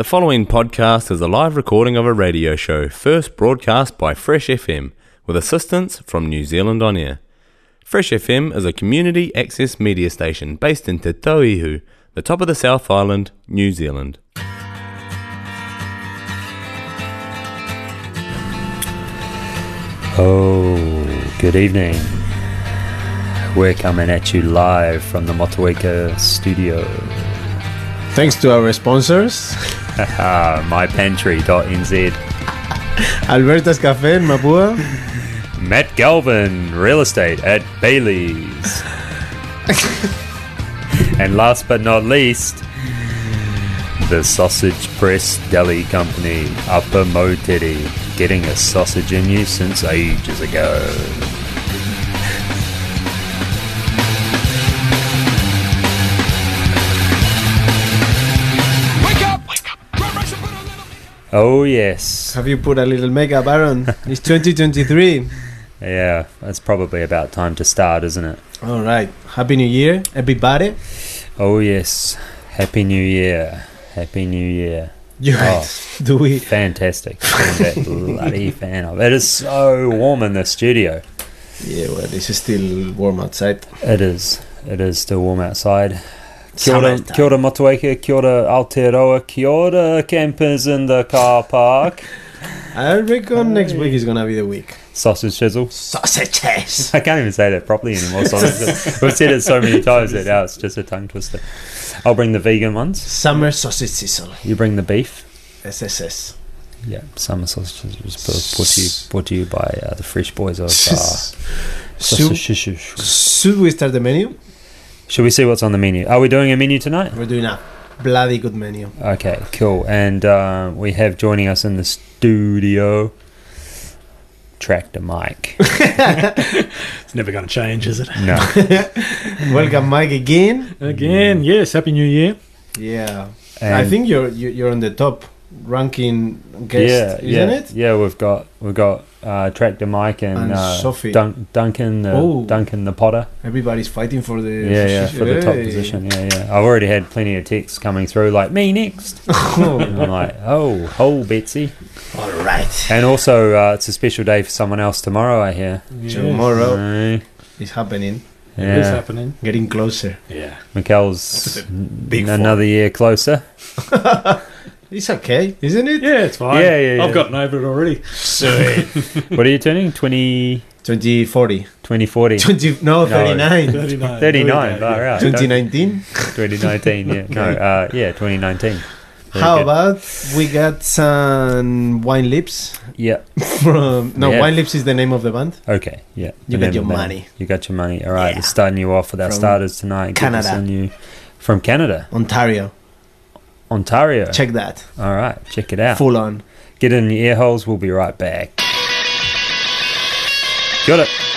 The following podcast is a live recording of a radio show first broadcast by Fresh FM with assistance from New Zealand On Air. Fresh FM is a community access media station based in Te Tauihu, the top of the South Island, New Zealand. Oh, good evening. We're coming at you live from the Motueka studio. Thanks to our sponsors, Haha, mypantry.nz. Alberta's Café en Mapua. Matt Galvin, real estate at Bayleys. and last but not least, the Sausage Press Deli Company, Upper Moutere, getting a sausage in you since ages ago. Oh, yes. Have you put a little makeup, Aaron? It's 2023. Yeah, it's probably about time to start, isn't it? All right. Happy New Year, everybody. Oh, yes. Happy New Year. Happy New Year. You oh, do we? Fantastic. That bloody fan of it. is so warm in the studio. Yeah, well, this is still warm outside. It is. It is still warm outside. Kia ora, Summertime. kia ora Motueka, kia ora Aotearoa, kia ora campers in the car park. I reckon next week is gonna be the week. Sausage chisel. Sausages. I can't even say that properly anymore. Sausage. We've said it so many times that now it's just a tongue twister. I'll bring the vegan ones. Summer sausage chisel. You bring the beef. SSS. Yeah, summer sausages was brought brought to you, brought to you by uh, the fresh boys of uh, Should, sausage. should we start the menu? Should we see what's on the menu? Are we doing a menu tonight? We're doing a bloody good menu. Okay, cool. And uh, we have joining us in the studio Tractor Mike. It's never going to change, is it? No, Welcome, Mike, again. Again, yes. Happy New Year. Yeah. and I think you're you- you're on the top ranking guest, yeah, isn't yeah, it? yeah. We've got we've got uh, Tractor Mike and, And uh, Sophie. Dun- Duncan, the, Oh. Duncan the Potter. Everybody's fighting for the Yeah, yeah, for the top position. Yeah, yeah. I've already had plenty of texts coming through like me next. Oh, And I'm like, oh, oh, Betsy. all right. And also, uh, it's a special day for someone else tomorrow. I hear. Tomorrow Aye. is happening, It is happening. getting closer. Yeah. Mikel's big n- another year closer. It's okay, isn't it? Yeah, it's fine. Yeah, yeah, yeah. I've gotten over it already. Sweet. What are you turning? 20, 2040. 2040? 20, no, 39. 39. 39. Far out. 2019. 2019. Yeah. No. Uh, yeah. 2019. Very How good. about we got some wine lips Yeah. from no Yeah. wine lips is the name of the band. Okay. Yeah. You The got your of the band. money. You got your money. All right. Yeah. Let's starting you off with our From starters tonight. Canada. on you from Canada, Ontario. Ontario. Check that. All right. Check it out. Full on. Get in your ear holes. We'll be right back. Got it.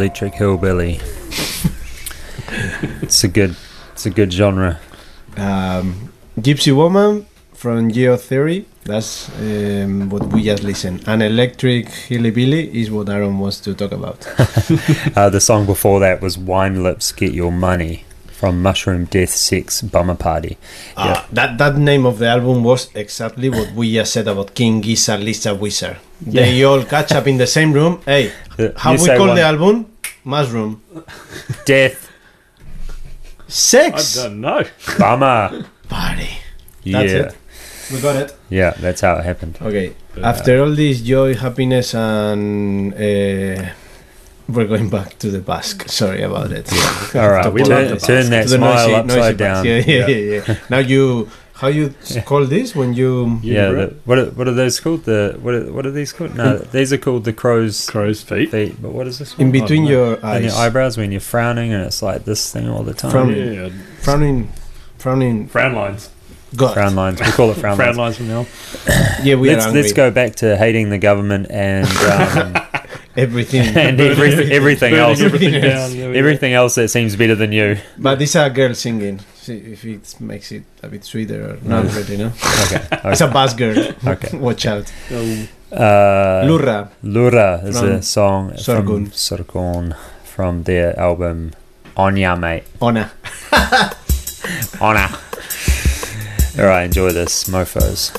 Electric Hillbilly. it's a good, it's a good genre. Um, Gypsy Woman from Geotheory. That's um, what we just listened. And Electric Hillbilly is what Aaron wants to talk about. Uh, the song before that was Wine Lips Get Your Money from Mushroom Death Sex Bummer Party. Uh, that that name of the album was exactly what we just said about King Gizzard, Lizard, Wizard. They all catch up in the same room. Hey, how you we call one- the album? Mushroom. Death Sex. I Sex don't know. Bummer. party. Yeah, That's it. We got it. yeah, that's how it happened. Okay. After all this joy, happiness, and uh, we're going back to the Basque. Sorry about it. Yeah. All right, We turn, turn that To the smile noisy- upside noisy down. Basque. Yeah, yeah, yeah, yeah. now you, how you s- call this when you yeah the, what are, what are those called? The what are, what are these called? No, these are called the crow's Crow's feet. feet. But what is this? In between know. your eyes And your eyebrows when you're frowning and it's like this thing all the time. From- Yeah, frowning, frowning. frown lines. God, Frown lines. We call it frown, Frown lines. lines from now. yeah, we Let's are let's go back to hating the government and um, Everything, and every, everything else. everything Everything down. There we go. Everything else that seems better than you. but it's are girls singing. See if it makes it a bit sweeter or not, really, no? Okay. It's a girl. Okay. Watch out. Uh, Lura. Lura is a song Sorgun. from Sorgun from their album Onya, mate. Ona. Honor. All right, enjoy this, mofo's.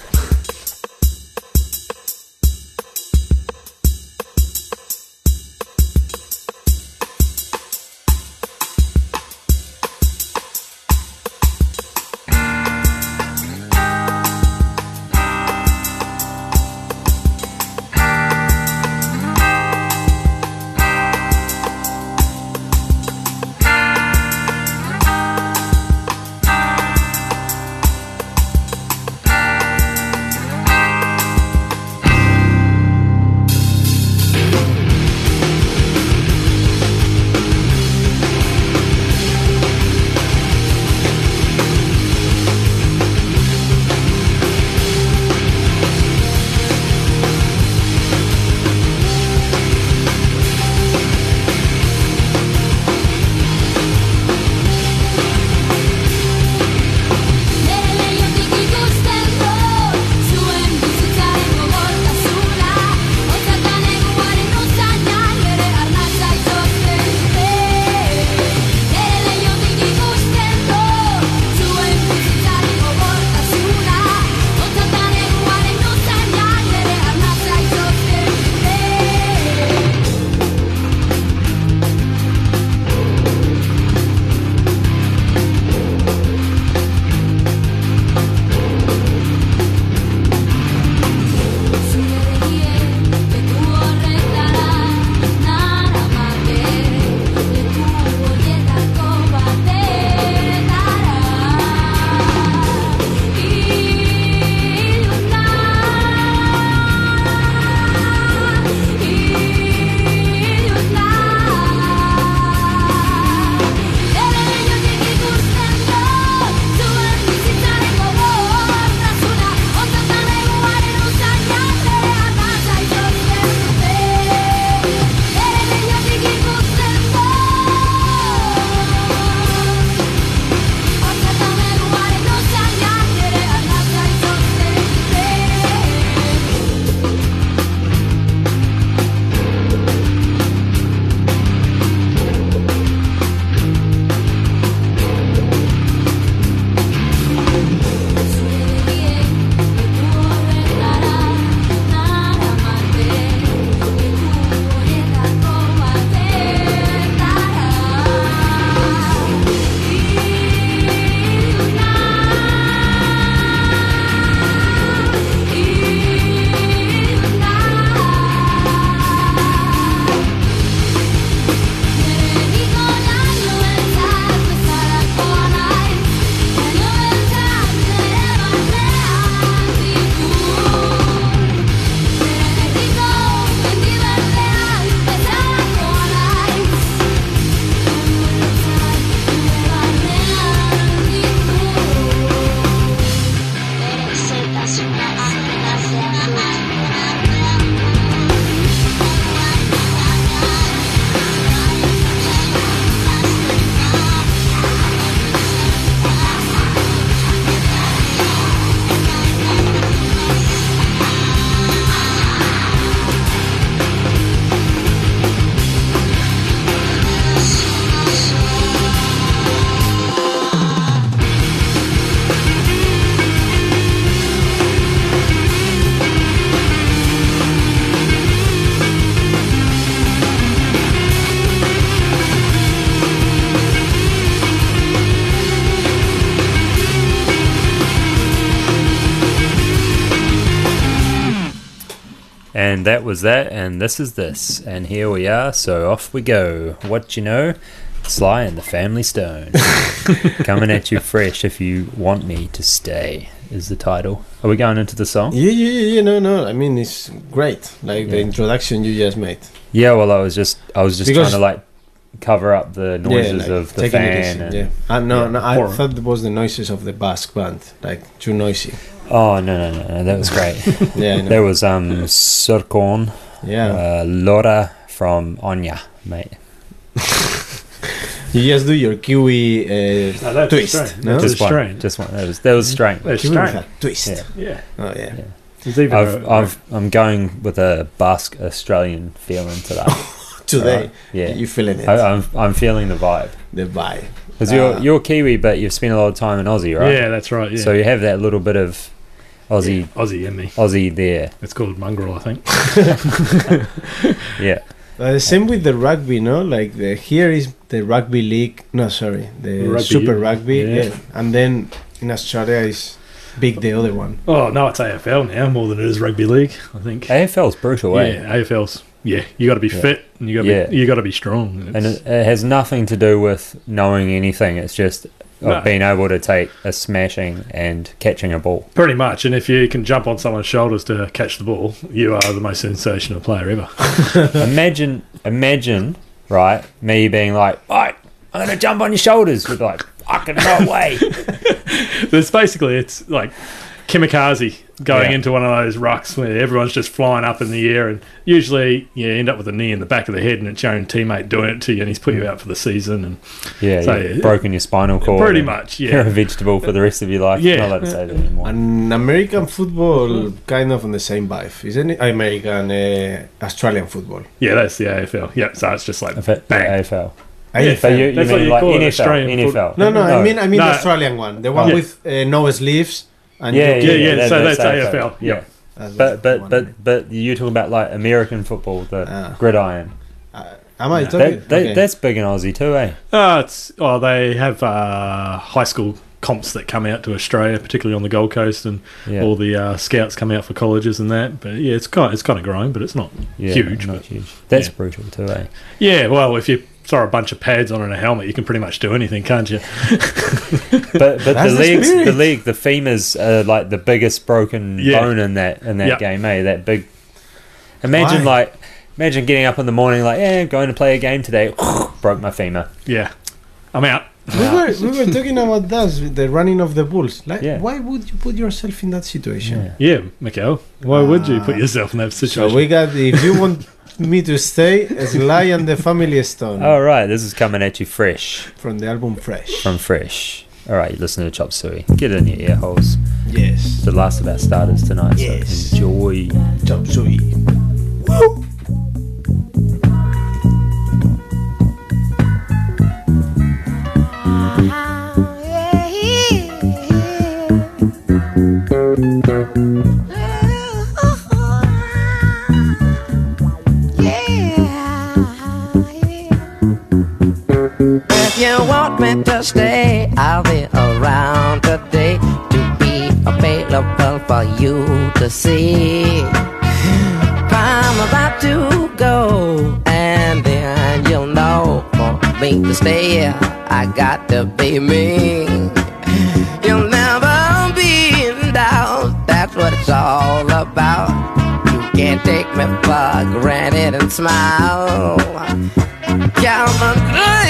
And that was that, and this is this. And here we are, so off we go. What you know? Sly and the Family Stone. Coming at you fresh if you want me to stay, is the title. Are we going into the song? Yeah, yeah, yeah, yeah, no, no. I mean, it's great. Like the introduction you just made. Yeah, well, I was just I was just Because- trying to like cover up the noises yeah, like, of the fan. easy, and, yeah. Uh, no, yeah. no, I Or- thought it was the noises of the Basque band, like too noisy. Oh no no no no! That was great. Yeah, I there was um Surkon, yeah. uh, Laura from Onya, mate. you just do your Kiwi uh, No, twist. strange. No? That's Just one, strange. just one. That was that was strange. That's Kiwi strange. twist. Yeah. Yeah. Oh yeah. Yeah. I've, a- I've, I'm going with a Basque Australian feeling today. Today, Alright, yeah. you feeling it? I, I'm, I'm feeling the vibe. the vibe. Because you're, Ah. you're Kiwi, but you've spent a lot of time in Aussie, right? Yeah, that's right. Yeah. So you have that little bit of Aussie, Yeah, Aussie in me. Aussie there. It's called mongrel, I think. Yeah. Uh, same with the rugby, no? Like the here is the rugby league. No, sorry, the Rugby, Super Rugby. yeah. Yeah. and then in Australia is big the other one. Oh no, it's AFL now more than it is rugby league. I think. AFL's brutal, eh? Yeah, AFL's. Yeah, you got to be Yeah. fit and you got to Yeah. be you got to be strong. And it, it has nothing to do with knowing anything. It's just of No. being able to take a smashing and catching a ball. Pretty much, and if you can jump on someone's shoulders to catch the ball, you are the most sensational player ever. imagine, imagine, right? Me being like, right, I'm gonna jump on your shoulders. With like, fucking no way. It's basically it's like kamikaze going Yeah. into one of those rucks where everyone's just flying up in the air, and usually you end up with a knee in the back of the head, and it's your own teammate doing it to you, and he's put you out for the season, and Yeah, So, yeah. broken your spinal cord. pretty and much, You're a vegetable for the rest of your life. Yeah. Not allowed to say that anymore. And American football kind of on the same vibe, isn't it? American, uh, Australian football. Yeah, that's the AFL. Yeah, so it's just like If it, bang. AFL. Yeah, But you, you That's what you like call it, NFL? Australian NFL. No, no, I mean, I mean No. the Australian one, the one Yeah. with uh, no sleeves. And yeah, yeah, Yeah, yeah, that- so that's AFL, Yeah, yeah. That's but but but but you're talking about like American football, the Ah. gridiron. Uh, am I talking? That, that, Okay. That's big in Aussie too, eh? Uh, it's oh, they have uh, high school comps that come out to Australia, particularly on the Gold Coast, and Yeah, all the uh, scouts come out for colleges and that. But yeah, it's kind it's kind of growing, but it's not yeah huge. not But huge. That's yeah. brutal too, eh? yeah, well, if you throw a bunch of pads on and a helmet, you can pretty much do anything, can't you? But but the That's the the, spirit. league, the femurs are like the biggest broken Yeah. bone in that in that Yeah. game, eh? That big. Imagine Why? like imagine getting up in the morning like, yeah, going to play a game today. Broke my femur. Yeah, I'm out. we were we were talking about that, the running of the bulls. Like, Yeah. why would you put yourself in that situation? Yeah. Yeah, Mikael, why would you put Ah. yourself in that situation? So we got. If you want me to stay, Sly and the Family Stone All right, this is coming at you fresh from the album Fresh. from Fresh. All right, you listen to Chop Suey. Get it in your ear holes. Yes, It's the last of our starters tonight, Yes. so enjoy. chop suey. If stay, I'll be around today to be available for you to see. I'm about to go, and then you'll know for me to stay. I got to be me. You'll never be in doubt. That's what it's all about. You can't take me for granted and smile. I'm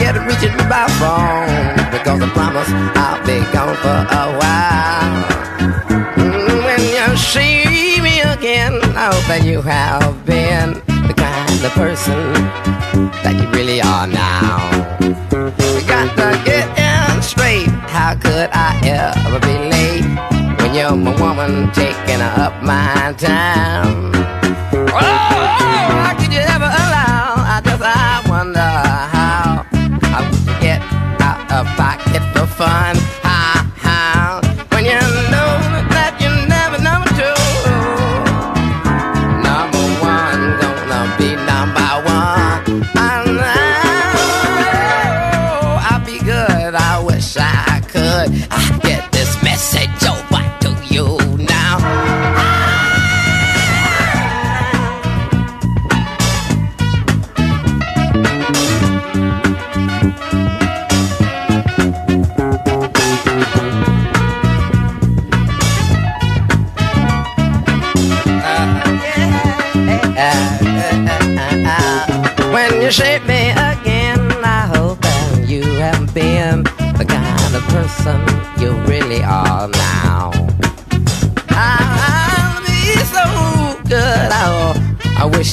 Forget reaching my phone because I promise I'll be gone for a while. Mm, When you see me again, I hope that you have been the kind of person that you really are now. You got to get in straight. How could I ever be late when you're my woman taking up my time?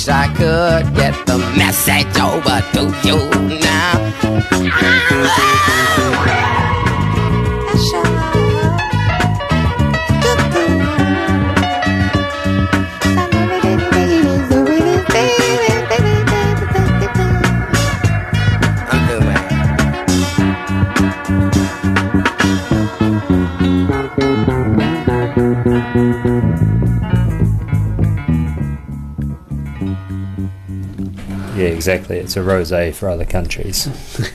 Wish I could get the message over to you now. Exactly. It's a rosé for other countries.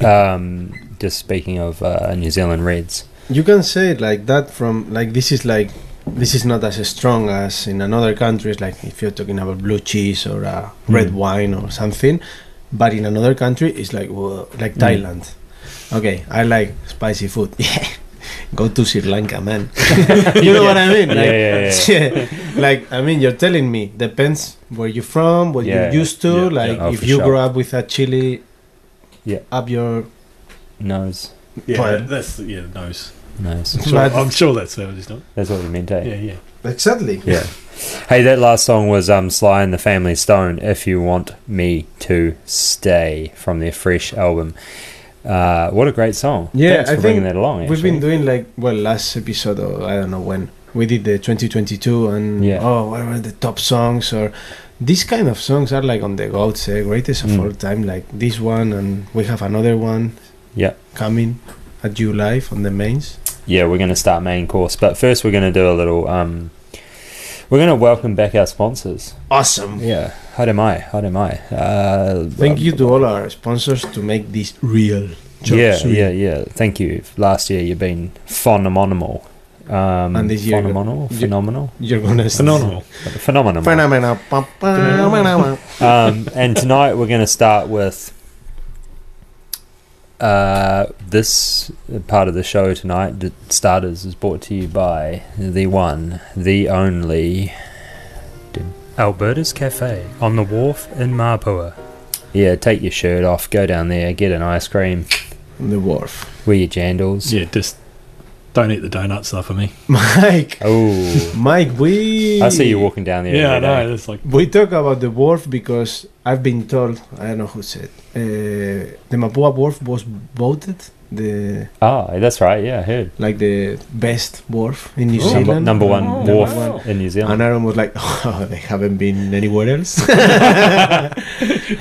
um, just speaking of uh, New Zealand Reds. You can say it like that from like this is like this is not as strong as in another countries like if you're talking about blue cheese or uh, red Mm. wine or something but in another country it's like whoa, like Mm. Thailand okay I like spicy food yeah go to Sri Lanka man you know what I mean Yeah, like, yeah, yeah, like I mean you're telling me depends where you're from what Yeah, you're used to yeah, like yeah. Oh, if you sure. grow up with a chili Yeah. up your Nose. Yeah, Fine. that's yeah nose. Nose. I'm sure, I'm sure that's what it's not. That's what we meant, eh? Yeah, yeah. exactly Yeah. Hey, that last song was um, Sly and the Family Stone. If you want me to stay from their fresh album. Uh, what a great song! Yeah, Thanks I for bringing that along. We've been doing like well last episode or I don't know when we did the 2022 and Yeah. oh what were the top songs or these kind of songs are like on the goats eh, greatest of Mm. all time like this one and we have another one Yeah. coming at you live on the mains yeah, we're going to start main course, but first we're going to do a little. Um, we're going to welcome back our sponsors. awesome Yeah, how am I? How am I? Uh, thank you to all our sponsors to make this real Yeah, jobs. yeah, yeah. Thank you. Last year you've been phenomenal. Um, And this year- phenomenal, you- phenomenal, you're gonna Phenomenal. phenomenal. Phenomenal. Pa- pa- um, and tonight we're going to start with uh, this part of the show tonight. The starters is brought to you by the one, the only. Alberta's Cafe on the wharf in Mapua. Yeah, take your shirt off, go down there, get an ice cream, the wharf. wear your jandals. Yeah, just don't eat the donuts, though, for me. Mike, Oh, Mike, we I see you walking down there. Yeah, I know. It's like We talk about the wharf because I've been told I don't know who said uh, the Mapua wharf was voted the Oh, that's right. Yeah, I heard. like the best wharf in New Oh. Zealand. number one Oh, wharf wow. in New Zealand. And Aaron was like, "Oh, they haven't been anywhere else."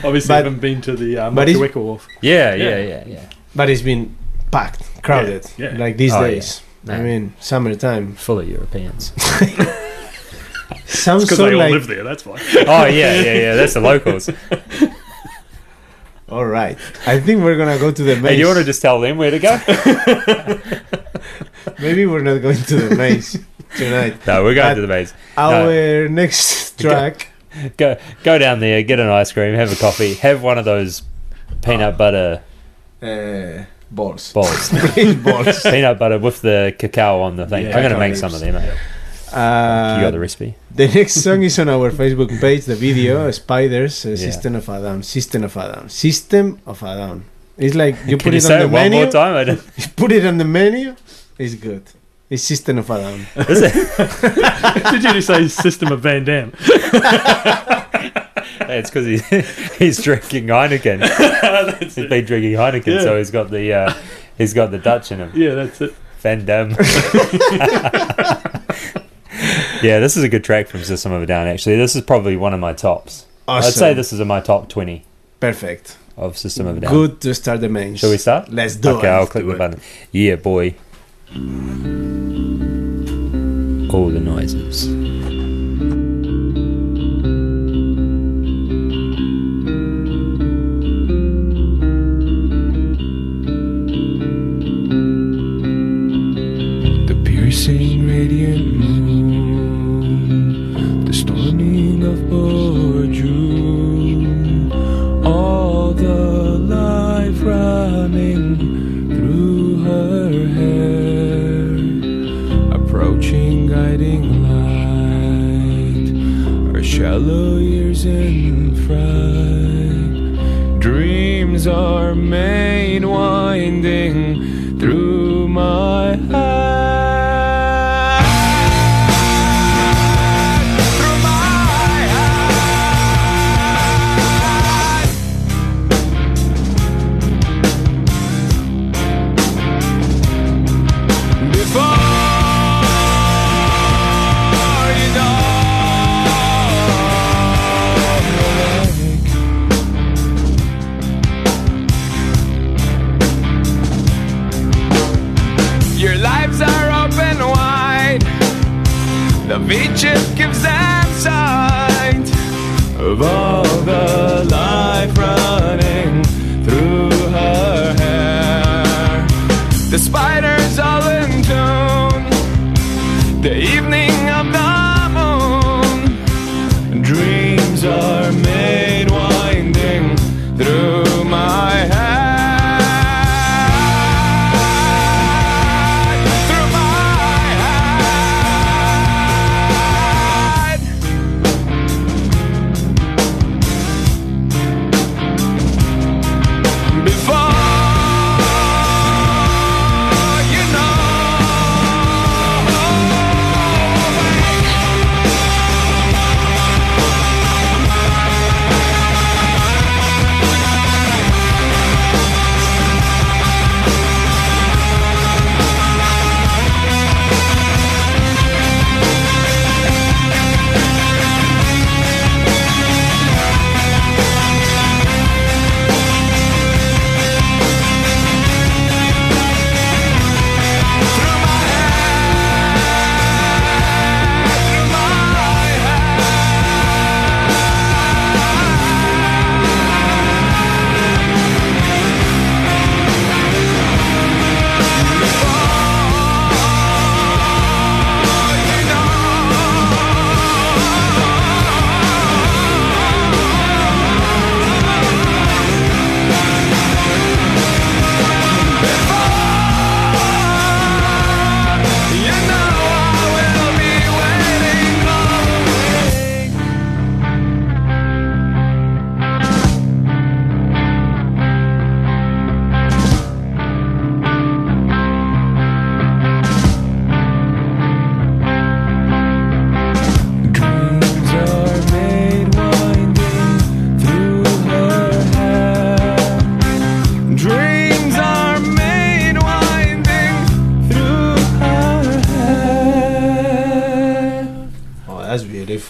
obviously But- haven't been to the uh, but it's- Wharf. Yeah, Yeah. yeah, yeah, yeah. but it's been packed, crowded, Yeah, yeah. like these Oh, days. yeah. I mean, summertime. Full of Europeans. Sounds Because so they all like. live there. That's why. oh yeah, yeah, yeah. That's the locals. All right, I think we're gonna go to the maze. Hey, you want to just tell them where to go? Maybe we're not going to the maze tonight. no, we're going to the base. Our next track. Go, go down there, get an ice cream, have a coffee, have one of those peanut butter Uh, balls. balls. Balls. peanut butter with the cacao on the thing. Yeah, I'm gonna cacao make some of them. Mate. Uh, You got the recipe? The next song is on our Facebook page, the video Spiders, uh, Yeah. System of a Down. System of a Down. System of a Down. It's like you Can put you it say on the it one menu. more time? I don't, You put it on the menu. It's good. It's System of a Down. is it? Did you just say System of Van Dam? Hey, it's because he, he's drinking Heineken. that's He's it. been drinking Heineken, Yeah. so he's got the uh, he's got the Dutch in him. Yeah, that's it. Van Damme. yeah, this is a good track from System of a Down. Actually, this is probably one of my tops. Awesome. I'd say this is in my top twenty Perfect. of System of a Down. Good to start the main. Shall we start? Let's do okay, it. Okay, I'll click do the it. button. Yeah, boy. All the noises. same radiant moon, the storming of Bordeaux, all the life running through her hair, approaching guiding light, her shallow years in fright, dreams are made.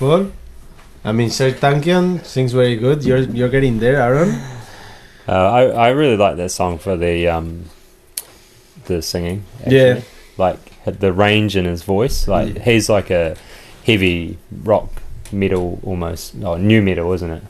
That's. I mean, Serj Tankian sings very good. You're you're getting there, Aaron. Uh, I I really like that song for the um the singing. Yeah. like the range in his voice. Like Yeah. he's like a heavy rock metal almost, oh new metal, isn't it?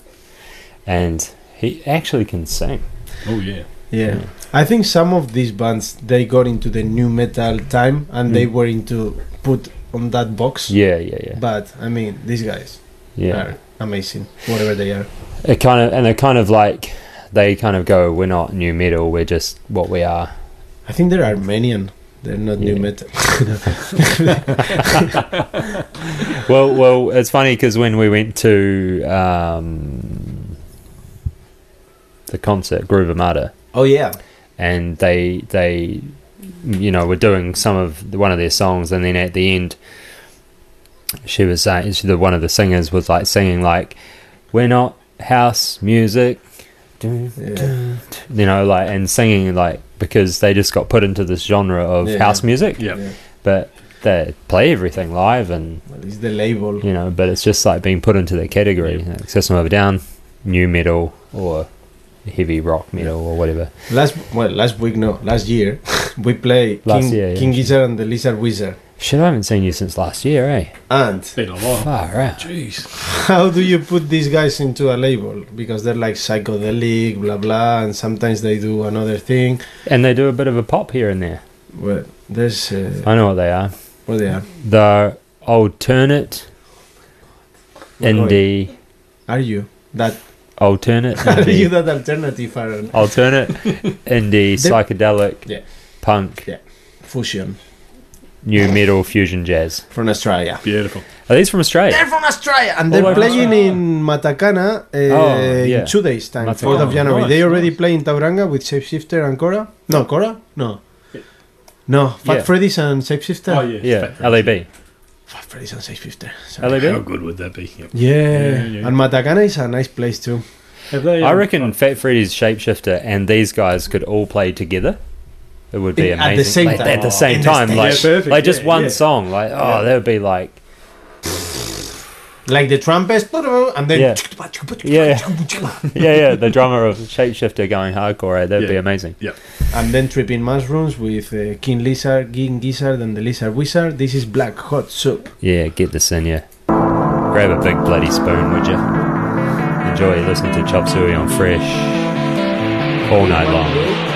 And he actually can sing. Oh yeah. Yeah. I think some of these bands they got into the new metal time and they Mm. were into put on that box. Yeah, yeah, yeah, But I mean, these guys yeah. are amazing, whatever they are. It kind of and they're kind of like they kind of go, we're not new metal, we're just what we are. I think they're Armenian. They're not new metal. well, well, it's funny because when we went to um, the concert Groove Armada, oh yeah. and they they you know were doing some of the, one of their songs, and then at the end, she was saying she, the one of the singers was like singing like, "We're not house music." Yeah. You know, like and singing like because they just got put into this genre of Yeah. house music, Yeah. Yeah. but they play everything live and Well, it's the label. you know, but it's just like being put into their category. Like System of a Down, new metal or heavy rock metal or whatever. Last well, last week no, last year we play Last King, year, yeah. King Gizzard and the Lizard Wizard. Shit, I haven't seen you since last year, eh? And Been a while. Far out. Jeez. how do you put these guys into a label? Because they're like psychedelic, blah blah, and sometimes they do another thing. And they do a bit of a pop here and there. Well, there's uh, I know what they are. what they are. The alternate indie, Are you that? Alternate Are you indie, that alternative Aaron? alternate indie, They- psychedelic, Yeah. punk. fusion? new metal fusion jazz. from Australia. Beautiful. Are these from Australia? They're from Australia, and they're over playing in Matakana uh, Oh, yeah. in two days' time, Matakana. 4th of January. nice, they already nice. play in Tauranga with Shapeshifter and Kora. No, Kora? No. No, Fat Yeah. Freddy's and Shapeshifter. Oh, yeah. Yeah, LAB. Fat Freddy's and Shapeshifter. Sorry. LAB? How good would that be? Yep. Yeah. Yeah, yeah. and Matakana is a nice place too. Have they, I um, reckon Fat Freddy's Shapeshifter and these guys could all play together. It would be In- amazing. at the same Like, time. At the same In the time, stage. like, Yeah, perfect, like just yeah, one yeah. song. Like, oh, Yeah. that would be like, Like the trumpets, and then Yeah. Yeah. yeah, yeah, the drummer of Shapeshifter going hardcore. eh, That'd be amazing. Yep. and then tripping mushrooms with uh, King Lizard, King Gizzard, and the Lizard Wizard. This is Black Hot Soup. Yeah, get this in you. Grab a big bloody spoon, would you? Enjoy listening to Chop Suey on Fresh all night long.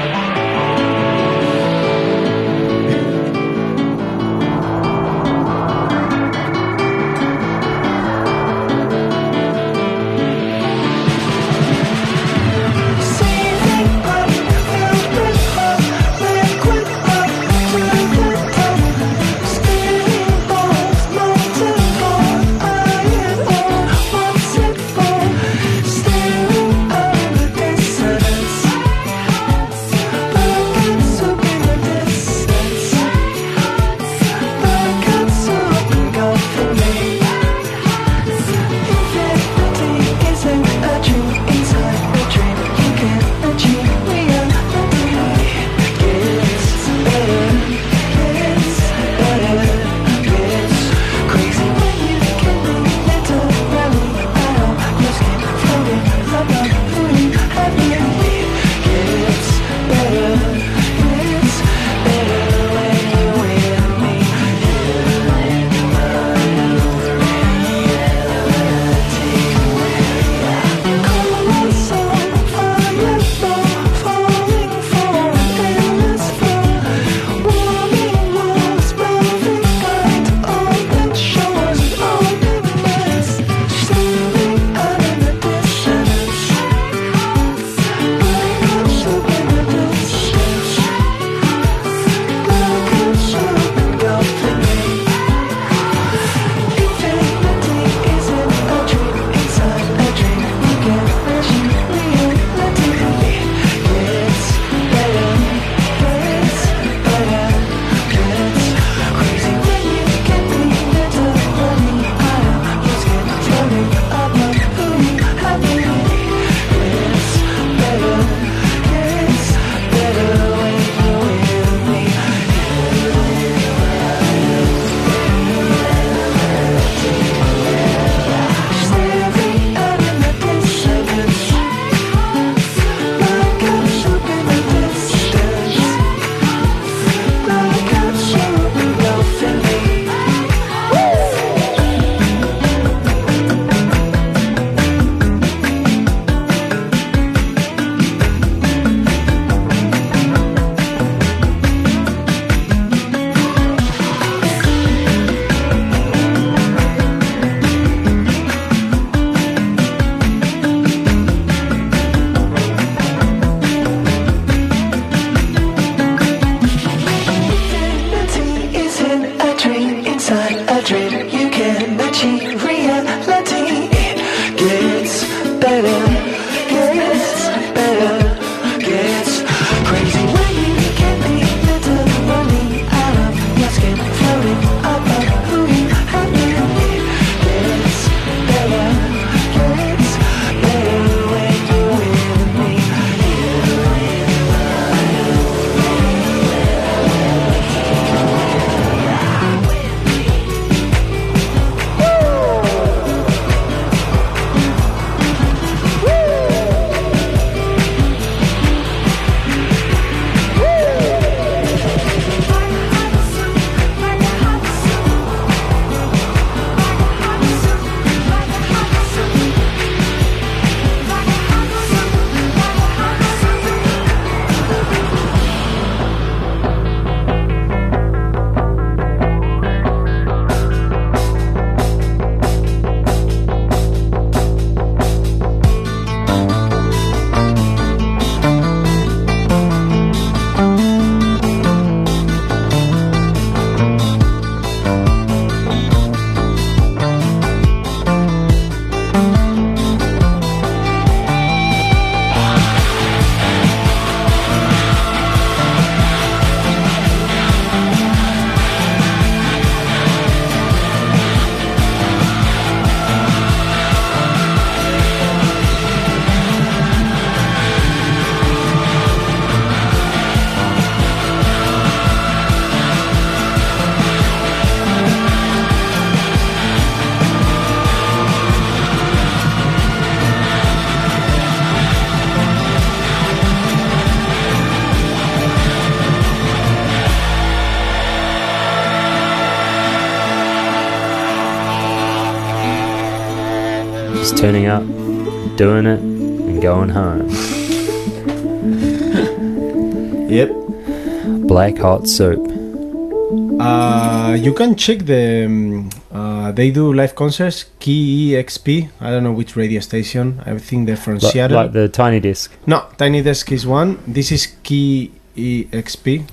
Just turning up, doing it, and going home. Yep. Black hot soup. Uh, you can check the. Um, uh, they do live concerts. KEXP. I don't know which radio station. I think they're from Like, Seattle. like the tiny Desk. no, Tiny Desk is one. This is Key EXP.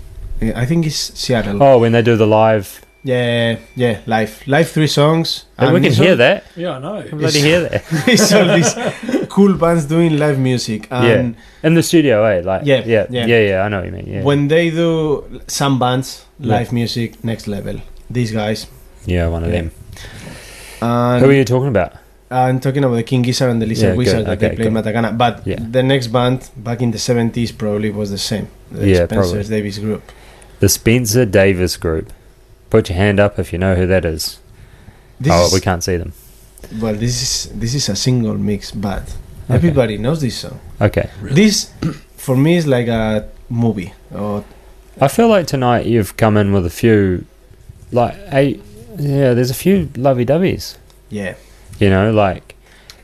Uh, I think it's Seattle. Oh, when they do the live. Yeah, yeah, live, live three songs. we and we can hear that. Yeah, I know. I can bloody hear that. it's all these cool bands doing live music. And In the studio, eh? Like, Yeah, yeah, yeah. yeah, yeah, I know what you mean. Yeah, when they do some bands Yeah. live music, next level. These guys. yeah, one of Yeah. them. And Who are you talking about? I'm talking about the King Gizzard and the Lizard Yeah, Wizard good. that they Okay, played good. Matakana. But Yeah. the next band back in the 70s probably was the same. The Yeah, Spencer's probably. Davis group. The Spencer Davis Group. Put your hand up if you know who that is. This oh, is, we can't see them. well, this is this is a single mix, but Okay. everybody knows this song. Okay. This, for me, is like a movie. Or I feel like tonight you've come in with a few, like, eight, yeah, there's a few lovey dovey's. yeah, You know, like,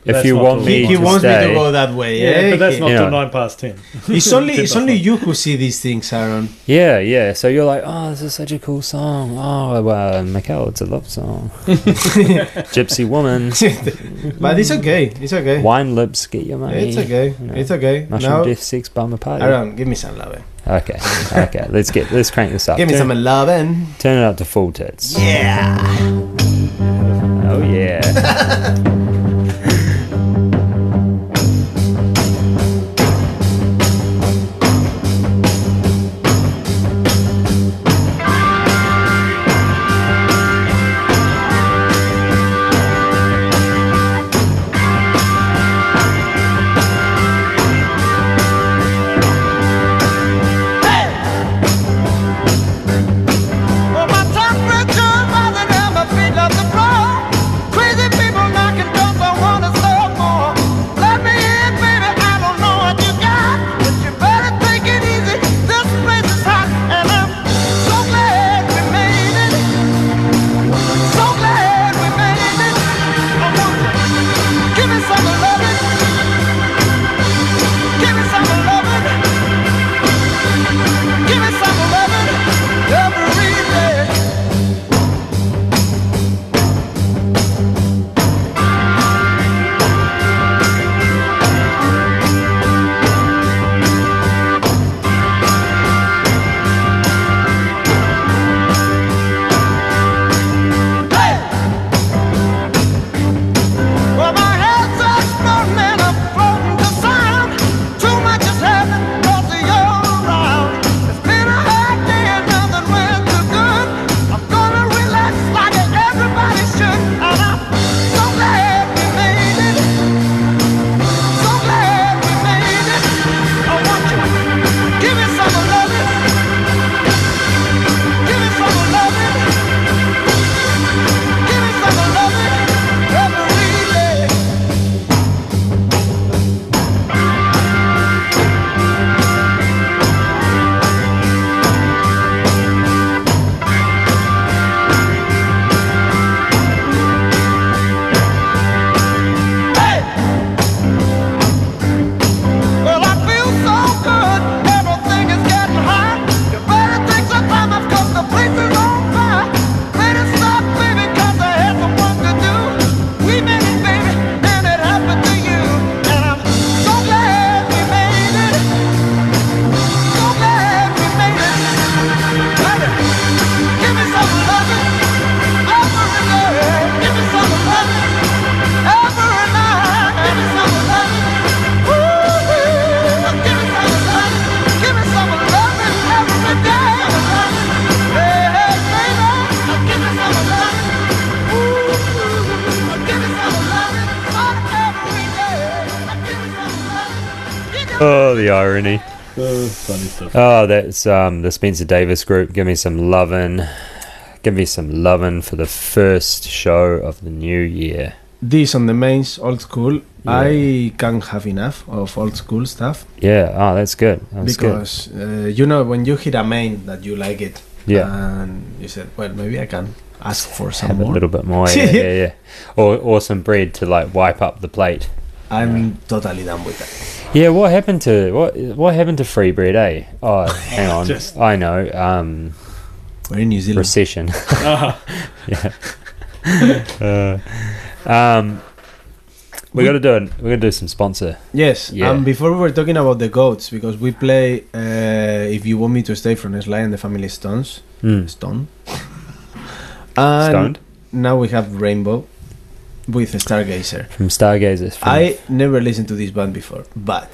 if That's you not want me he, he to wants stay. me to go that way. Yeah, Yeah, but that's not You till nine past ten. It's only it's only you who see these things, Aaron. Yeah, yeah. So you're like, oh, this is such a cool song. Oh, well, uh, Mikel, it's a love song. Gypsy woman. but it's okay. It's okay. Wine lips, get your money. It's okay. You know, It's okay. Mushroom Now, death, sex, bummer party. Aaron, give me some love. Okay, okay. Let's get let's crank this up. Give me turn, some loving. turn it up to full tits. Yeah. Oh yeah. Oh, that's um the Spencer Davis group. Give me some lovin'. Give me some lovin' for the first show of the new year. This on the mains, old school. Yeah. I can't have enough of old school stuff Yeah. Oh, that's good. That's good. because uh, you know when you hit a main that you like it, Yeah. and you said, well, maybe I can ask for some have a little bit more. Yeah, yeah, yeah. Or or some bread to like wipe up the plate. I'm totally done with that. Yeah, what happened to what what happened to free bread? Eh? Oh, hang on. Just- I know. Um, We're in New Zealand. recession. Ah, yeah. uh, um, we got to do it. We got to do some sponsor. Yes, Yeah. and before we were talking about the goats, because we play uh, If You Want Me to Stay from Sly and the Family Stones. Mm. Stone. And Stoned now we have Rainbow with Stargazer. from Stargazers. From, I never listened to this band before, but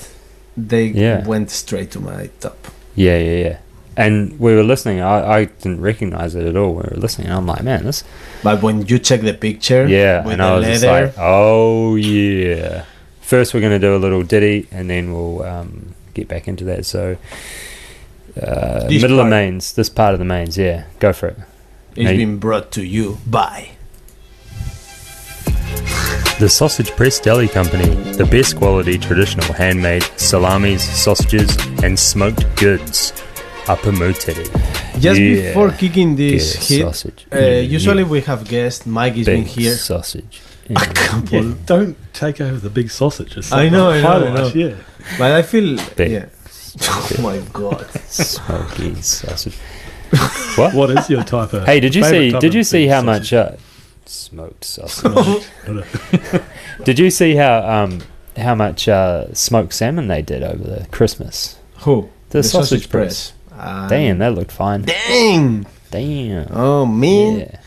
they Yeah. went straight to my top. yeah, yeah, yeah. And we were listening. I, I didn't recognize it at all. We were listening. And I'm like, man, this. But when you check the picture, Yeah, with and the I was just leather, like, oh yeah. First, we're going to do a little ditty, and then we'll um, get back into that. So, uh, middle of mains, this part of the mains, yeah, go for it. it's Now been brought to you by. The Sausage Press Deli Company, the best quality traditional handmade salamis, sausages, and smoked goods. Upper Moutere. Just Yeah. before kicking this a hit, sausage. uh, Yeah, usually yeah. we have guests. Mike has been here. sausage. A Yeah. couple. don't take over the big sausages. I know, I know, I know. Yeah. But I feel, Big. yeah. Oh my god! Smoky sausage. What? What is your type of? Hey, did you see? Did you see how sausage? much uh, smoked sausage? did you see how um how much uh, smoked salmon they did over the Christmas? Who? The, sausage, press. Ah, Damn, that looked fine. Dang! Damn. Oh man. Yeah.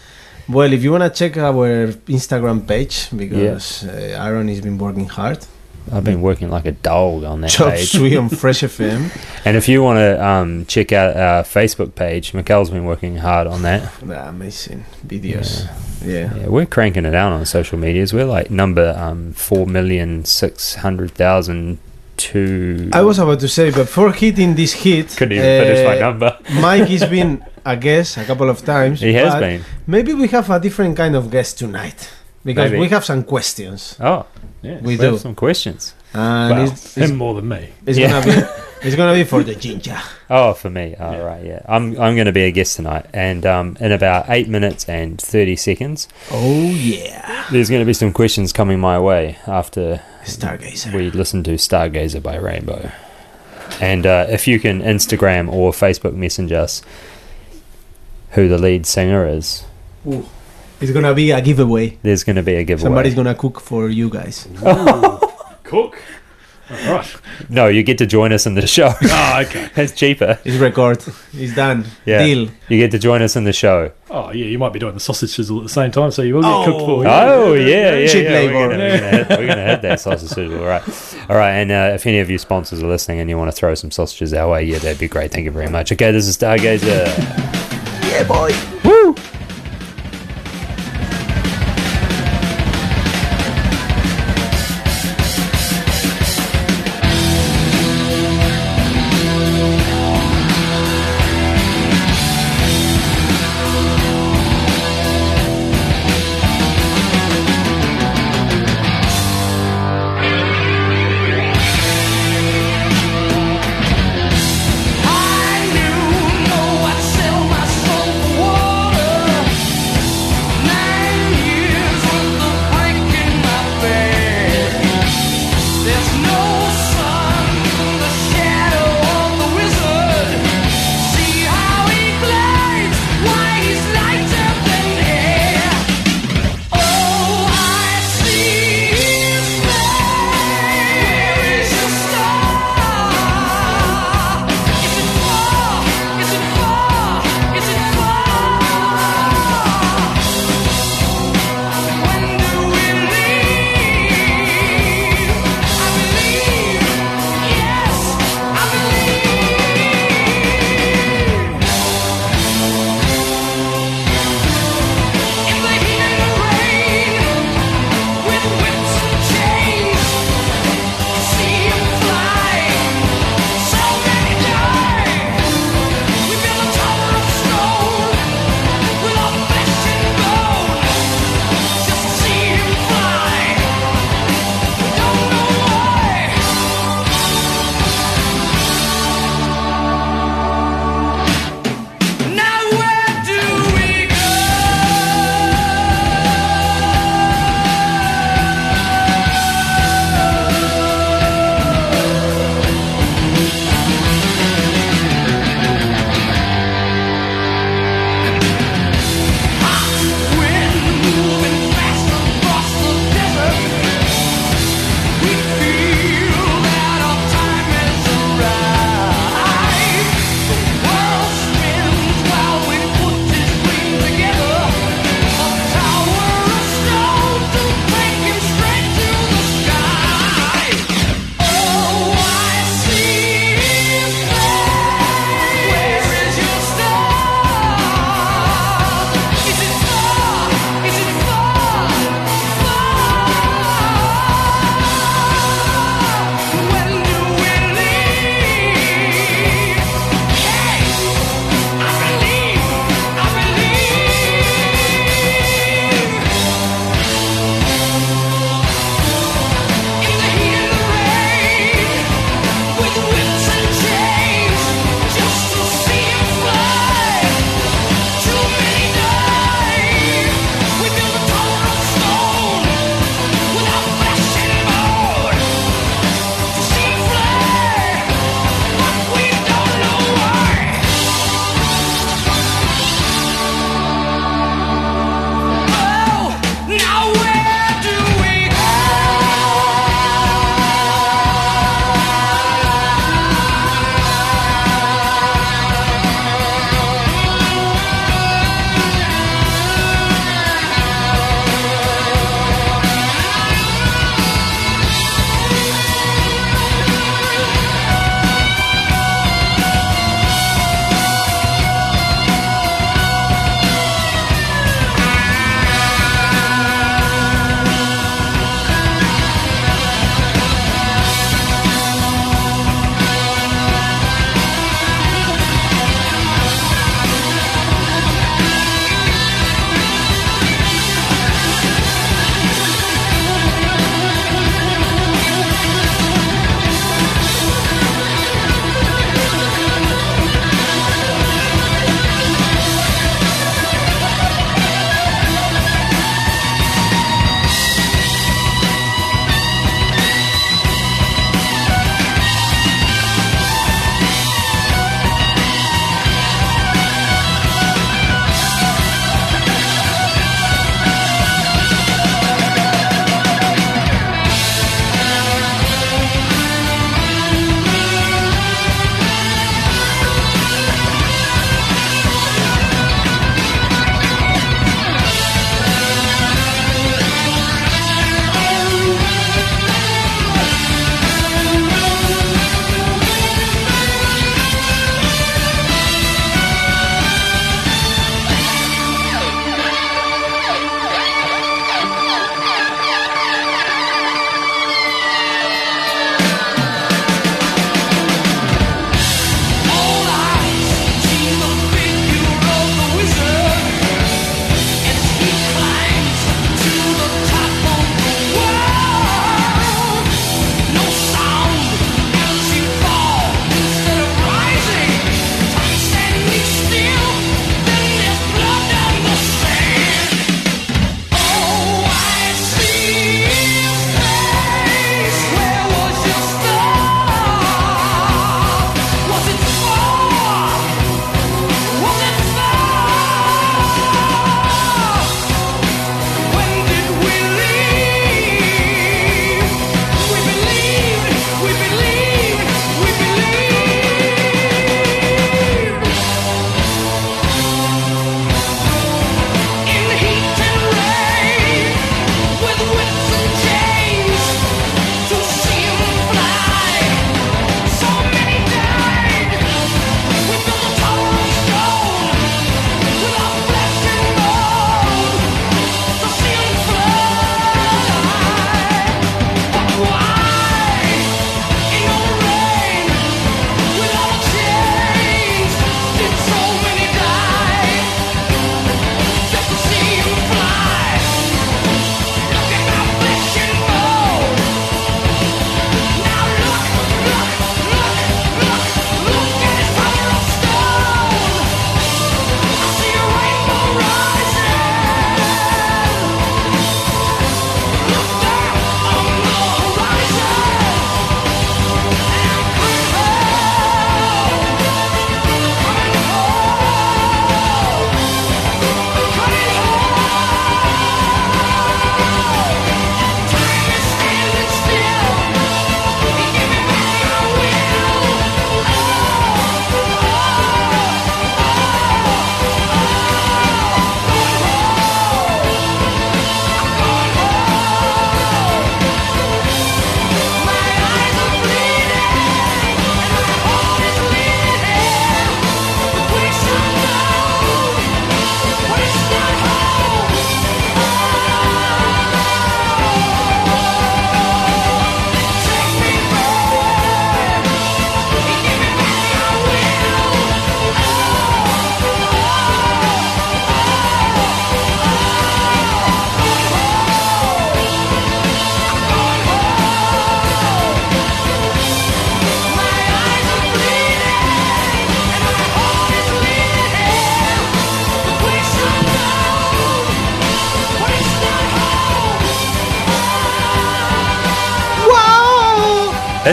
Well, if you wanna check our Instagram page because uh, Aaron has been working hard. I've been working like a dog on that Chop page. On Fresh FM. And if you want to um, check out our Facebook page, Mikkel's been working hard on that. Ah, amazing videos. Yeah. Yeah, we're cranking it out on social medias. We're like number um, four million six hundred thousand two. I was about to say, but for hitting this hit, couldn't even finish my uh, number. Mike has been a guest a couple of times. He has been. Maybe we have a different kind of guest tonight because Maybe. we have some questions. Oh, Yeah. We we have do, some questions. and Well, it's, it's, him more than me. it's Yeah. gonna be it's gonna be for the ginger. Oh, for me. All right, yeah. I'm I'm going to be a guest tonight, and um, in about eight minutes and thirty seconds, Oh yeah, there's going to be some questions coming my way after Stargazer. we listen to Stargazer by Rainbow. And uh, if you can Instagram or Facebook message us who the lead singer is, It's gonna be a giveaway. there's going to be a giveaway. Somebody's gonna cook for you guys. Cook. All right. no, you get to join us in the show. Oh, okay. it's cheaper. It's record. It's done. Yeah. Deal. You get to join us in the show. Oh, yeah. You might be doing the sausage sizzle at the same time, so you will get Oh. cooked for. Oh yeah, yeah, Cheap yeah. labour. We're gonna, we're, gonna hit, we're gonna hit that sausage sizzle. All right, all right. And uh, if any of you sponsors are listening and you want to throw some sausages our way, yeah, that'd be great. Thank you very much. Okay, this is Stargazer. Yeah, boy. I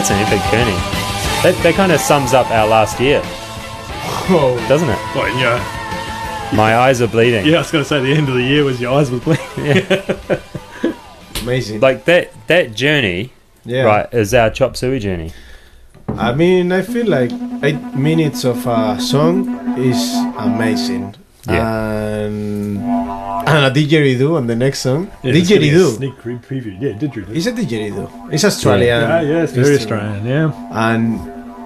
That's an epic journey. That, that kind of sums up our last year, Oh, doesn't it? Well, you know, My eyes are bleeding. yeah, I was going to say the end of the year was your eyes was bleeding. amazing. Like that that journey, yeah. right, is our chop suey journey. I mean, I feel like eight minutes of a song is amazing. Yeah. and a didgeridoo on the next song. Yeah, didgeridoo. Sneak pre- preview. Yeah, didgeridoo. It's a didgeridoo. It's Australian. Yeah, yeah, it's very. Australian. Yeah. And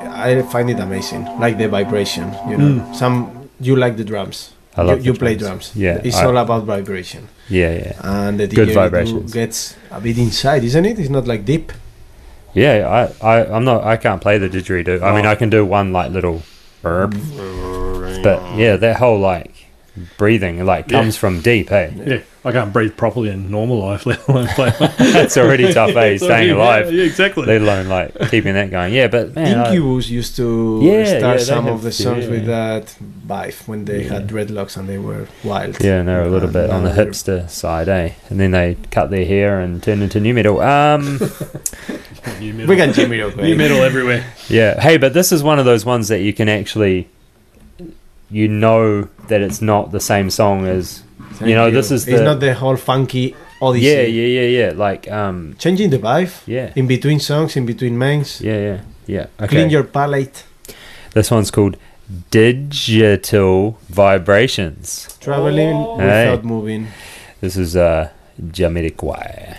I find it amazing. Like the vibration, you know. Mm. Some you like the drums. I love you, you play drums. Yeah, It's I- all about vibration. Yeah, yeah. And the Good didgeridoo vibrations. gets a bit inside, isn't it? It's not like deep. Yeah, I, I, I'm not. I can't play the didgeridoo. I mean, Oh. I can do one like little, burp, but yeah, that whole like breathing like Yeah. comes from deep. Hey, Yeah. I can't breathe properly in normal life, let alone play. that's already tough. Hey, So, staying yeah, alive, Yeah, exactly. let alone like keeping that going. Yeah, but man, I- Incubus used to Yeah, start yeah, some have- of the songs yeah. with that vibe when they Yeah. had dreadlocks and they were wild. yeah, and they're a little And bit on the hipster side, eh? And then they cut their hair and turn into new metal. Um, New metal. We can Jimmy Rock. New metal everywhere. yeah. Hey, but this is one of those ones that you can actually, you know, that it's not the same song as. you know, this is It's not the whole funky odyssey. Yeah, yeah, yeah, yeah. Like, um, Changing the vibe yeah, in between songs, in between mains. yeah, yeah, yeah. Okay. Clean your palate. This one's called Digital Vibrations. Traveling Hey. without moving. This is uh Jamiroquai.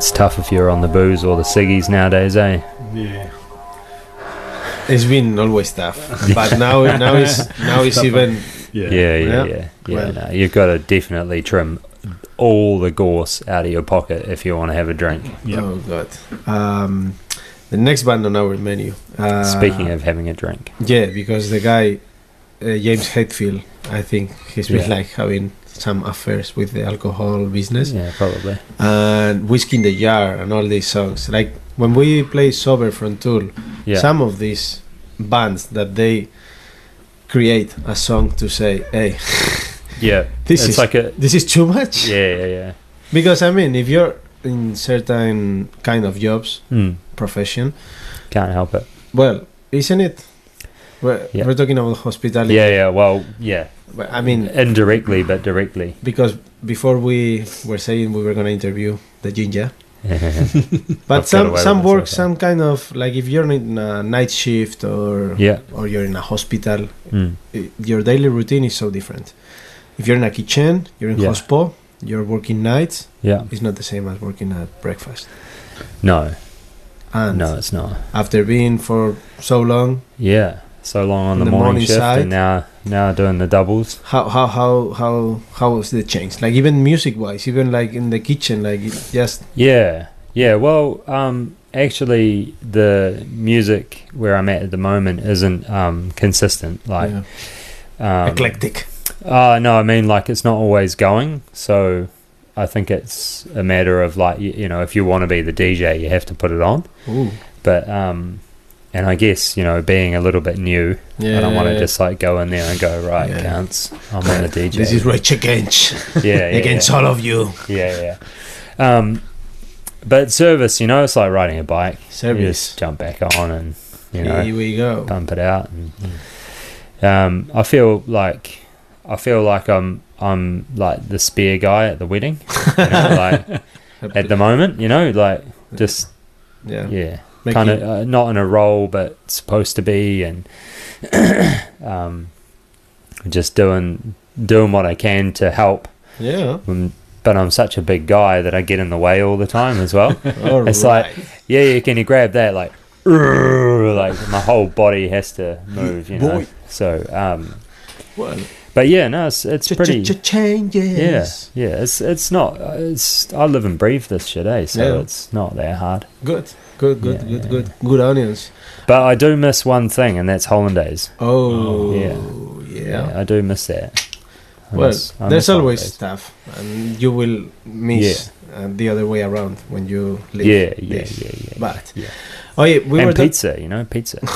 It's tough if you're on the booze or the ciggies nowadays, eh? Yeah. It's been always tough, but now now it's now it's even Yeah. Yeah, yeah, Yeah. yeah. Yeah, Well- no, you've got to definitely trim all the gorse out of your pocket if you want to have a drink. Yep. oh god. Um, the next band on our menu. Uh, Speaking of having a drink. yeah, because the guy uh, James Hetfield, I think he's been Yeah. like having some affairs with the alcohol business Yeah, probably. and whiskey in the jar and all these songs. Like when we play sober from Tool, Yeah. some of these bands that they create a song to say, "Hey, yeah. this is like a. this is too much." Yeah, yeah, yeah. Because I mean, if you're in certain kind of jobs, Hmm. profession, Can't help it. well, isn't it? We're, Yeah. we're talking about hospitality. Yeah, yeah. Well, yeah. But, I mean, Indirectly, but directly. because before we were saying we were going to interview the ginger, but I've some some work, some kind of like if you're in a night shift or yeah. or you're in a hospital, Mm. your daily routine is so different. If you're in a kitchen, you're in Yeah. hospo, you're working nights. Yeah. It's not the same as working at breakfast. No, And no, it's not. after being for so long, Yeah. So long on the, the morning, morning shift side. and now now doing the doubles. how how how how how was the change? Like even music wise, even like in the kitchen, like just Yeah, yeah. Well, um, actually, the music where I'm at at the moment isn't um, consistent. Like, yeah. um, eclectic. Uh, no, I mean like it's not always going. So I think it's a matter of like you, you know if you want to be the DJ, you have to put it on. Ooh. But um, and I guess you know being a little bit new, Yeah, I don't want to just like go in there and go right, Yeah. counts. I'm on the DJ. This is Rage Against yeah, yeah, against yeah. all of you. Yeah, yeah. Um, but service, you know, it's like riding a bike. You Service. just jump back on and you know Here we go. pump it out. And, um, I feel like I feel like I'm I'm like the spear guy at the wedding. You know, like at the moment, you know, like just yeah, yeah, kind of uh, not in a role, but supposed to be, and um, just doing doing what I can to help. yeah. Um, But I'm such a big guy that I get in the way all the time as well. It's right. like, yeah, yeah, can you grab that? Like, like my whole body has to move, you know. Boy. So, um, well, but yeah, no, it's it's pretty. changes. Yeah, yeah, it's it's not. It's I live and breathe this shit, eh? So Yeah. it's not that hard. Good, good, good, Yeah, good, yeah, good, good onions. But I do miss one thing, and that's hollandaise. Oh, yeah. yeah. I do miss that. I Well, miss- there's always hollandaise. stuff, and you will miss uh, the other way around when you leave. Yeah, yeah, this. yeah, yeah. But yeah. oh yeah, we were and talk- pizza, you know, pizza.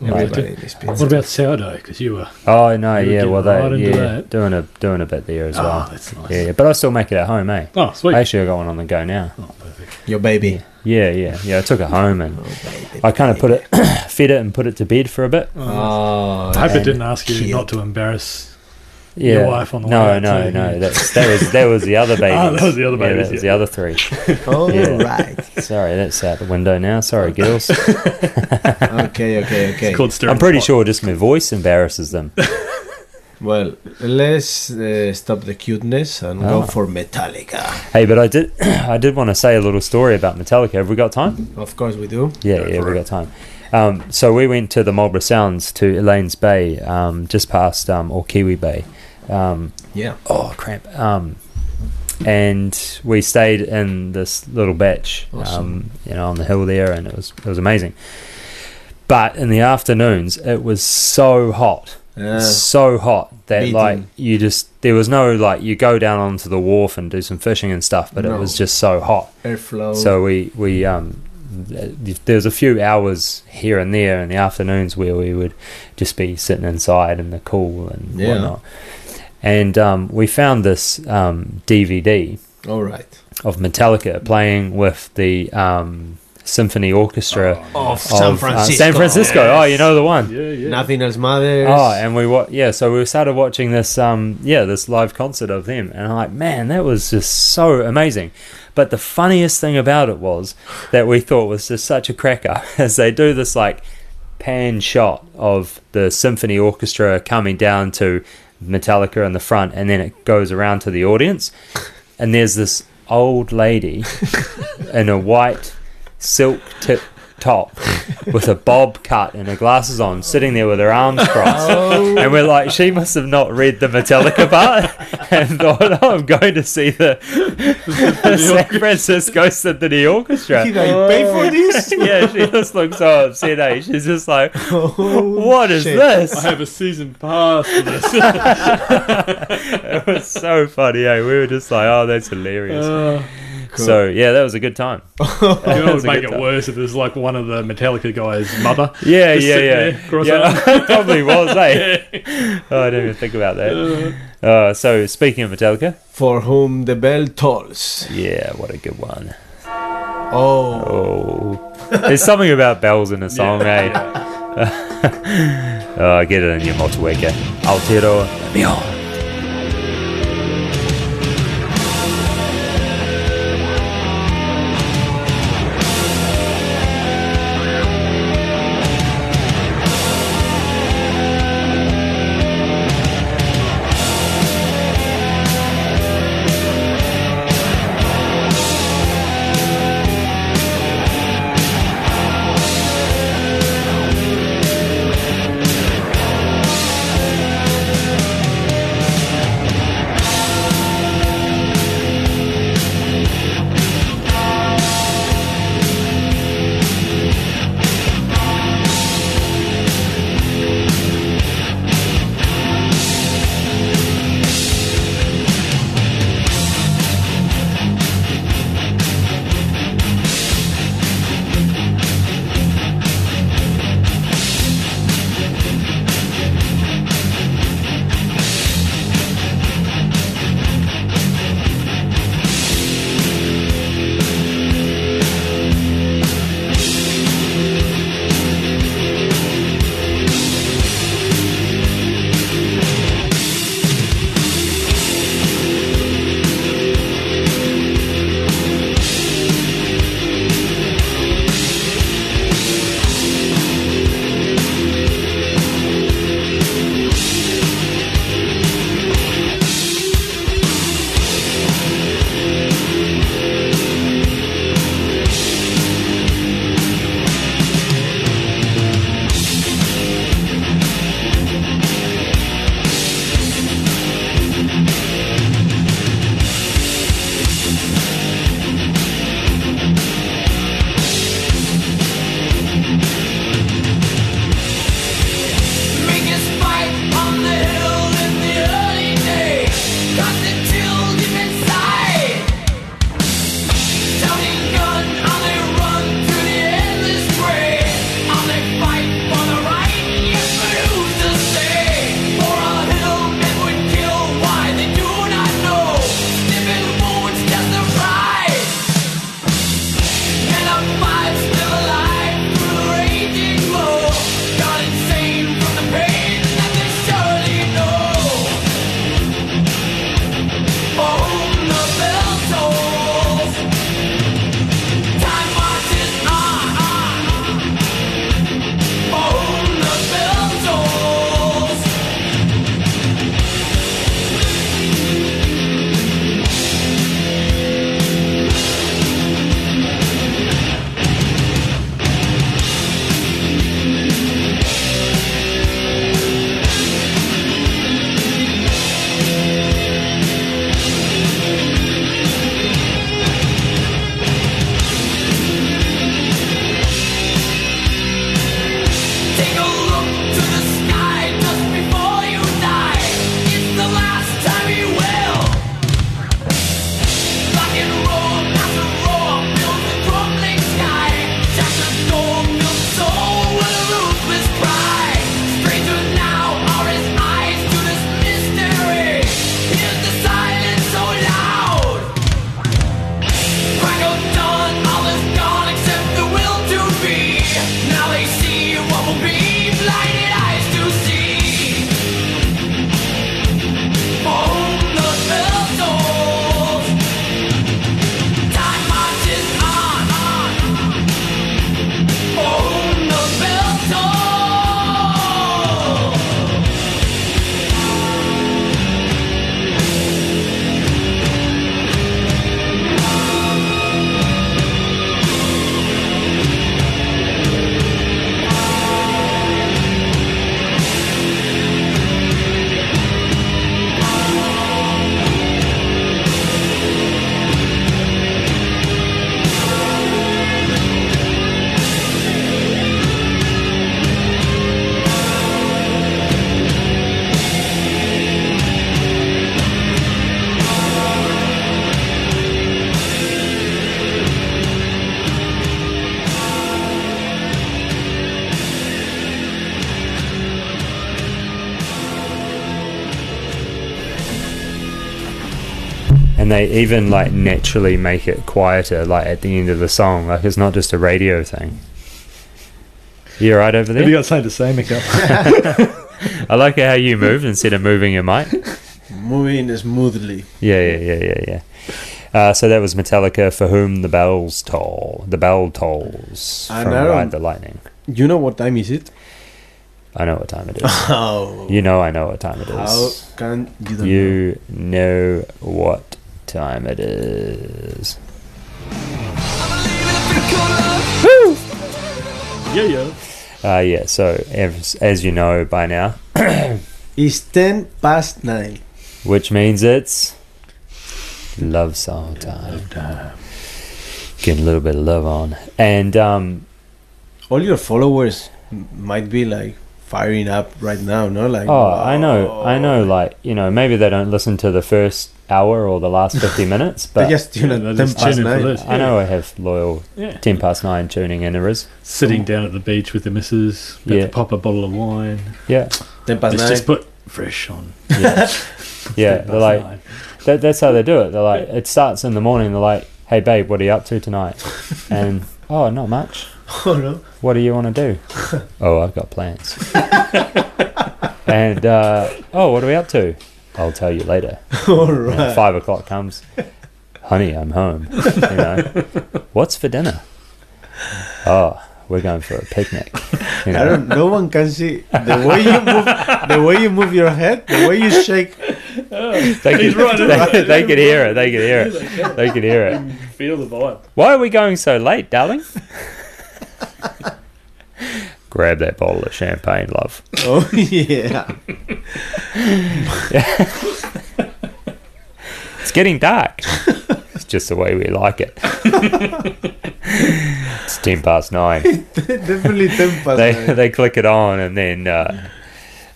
Everybody needs pizza. What about sourdough? Because you were. Oh no, were yeah, well, they, right into yeah, that. doing a doing a bit there as Oh, well. that's nice. Yeah, yeah, but I still make it at home, eh? Oh, sweet. Actually, I got one on the go now. Oh, perfect. Your baby. Yeah, yeah, yeah. I took it home and Oh, baby, I kind of put it, fed it, and put it to bed for a bit. Oh, I hope it didn't ask you cute. not to embarrass. Yeah, Your wife on the no, way out no, no. yeah. That's that was that was the other baby. Oh, that was the other Yeah, babies, that was yeah. the other three. All Yeah. right. Sorry, that's out the window now. Sorry, girls. Okay, okay, okay. It's called stirring I'm pretty pot. sure just my voice embarrasses them. Well, let's uh, stop the cuteness and Oh. go for Metallica. Hey, but I did I did want to say a little story about Metallica. Have we got time? Of course, we do. Yeah, Go yeah, we it. got time. Um, so we went to the Marlborough Sounds to Elaine's Bay, um, just past um, or Kiwi Bay. Um, Yeah. oh cramp! Um, and we stayed in this little batch, Awesome. um, you know, on the hill there, and it was it was amazing. But in the afternoons, it was so hot, Uh, so hot that like you just there was no like you go down onto the wharf and do some fishing and stuff, but it was just so hot. airflow. So we we um there was a few hours here and there in the afternoons where we would just be sitting inside in the cool and Yeah. whatnot. And um, we found this um, DVD all right. of Metallica playing with the um, symphony orchestra Of of San uh, Francisco. San Francisco. Oh, you know the one. Yeah, yeah. Nothing else matters. Oh, and we wa- yeah, so we started watching this um yeah, this live concert of them and I'm like, man, that was just so amazing. But the funniest thing about it was that we thought was just such a cracker as they do this like pan shot of the symphony orchestra coming down to Metallica in the front and then it goes around to the audience and there's this old lady in a white silk tip top with a bob cut and her glasses on, sitting there with her arms crossed. And we're like, she must have not read the Metallica part and thought, oh, I'm going to see the, San Francisco Symphony Orchestra. Did I pay for this? yeah, she just looks so upset. Eh? She's just like, Oh, what is shit. this? I have a season pass for this. it was so funny. Eh? We were just like, oh, that's hilarious. Uh, So yeah, that was a good time. you know, it was would make it time. worse if it was like one of the Metallica guys' mother. Yeah, yeah, yeah. yeah probably was, eh? Oh, I didn't even think about that. Uh, so speaking of Metallica, For whom the bell tolls. yeah, what a good one. Oh. Oh, there's something about bells in a song, eh? oh, get it in your multi-waker. Altero Mio. They even like naturally make it quieter, like at the end of the song. Like it's not just a radio thing. You right over Have you there? got something to say, Mikael? I like how you moved instead of moving your mic. Moving smoothly. Yeah, yeah, yeah, yeah, yeah. Uh, so that was Metallica, for whom the bells toll, the bell tolls And from Aaron- Ride the Lightning. You know what time is it? I know what time it is. How? you know, I know what time it is. How is. can you don't know? You know what time it is. Woo! yeah, yeah. Uh, yeah, so as, as you know by now, It's ten past nine. which means it's love song time. Getting a little bit of love on. And um, All your followers might be like firing up right now, no? Like, Oh, I know, I know. Like you know, maybe they don't listen to the first hour or the last fifty minutes, They but just tune Yeah, at they're ten past nine. this. I know I have loyal Yeah. ten past nine tuning inners. Sitting down at the beach with the missus, about Yeah. to pop a bottle of wine. Yeah, Ten past Let's nine. just put fresh on. yeah, yeah. They're like that, that's how they do it. They're like it starts in the morning. They're like, "Hey, babe, what are you up to tonight?" And oh, not much. oh no. What do you want to do? oh, I've got plans. and uh, oh, what are we up to? I'll tell you later. All You know, right. five o'clock comes. Honey, I'm home. You know, what's for dinner? Oh, we're going for a picnic. You I don't. No one can see the way you move. The way you move your head. The way you shake. they He's could, right, they, they could hear it. They could hear it. They could hear it. Feel the vibe. Why are we going so late, darling? Grab that bottle of champagne, love. Oh yeah. It's getting dark. It's just the way we like it. it's ten past nine. Definitely ten past They nine. they click it on and then uh,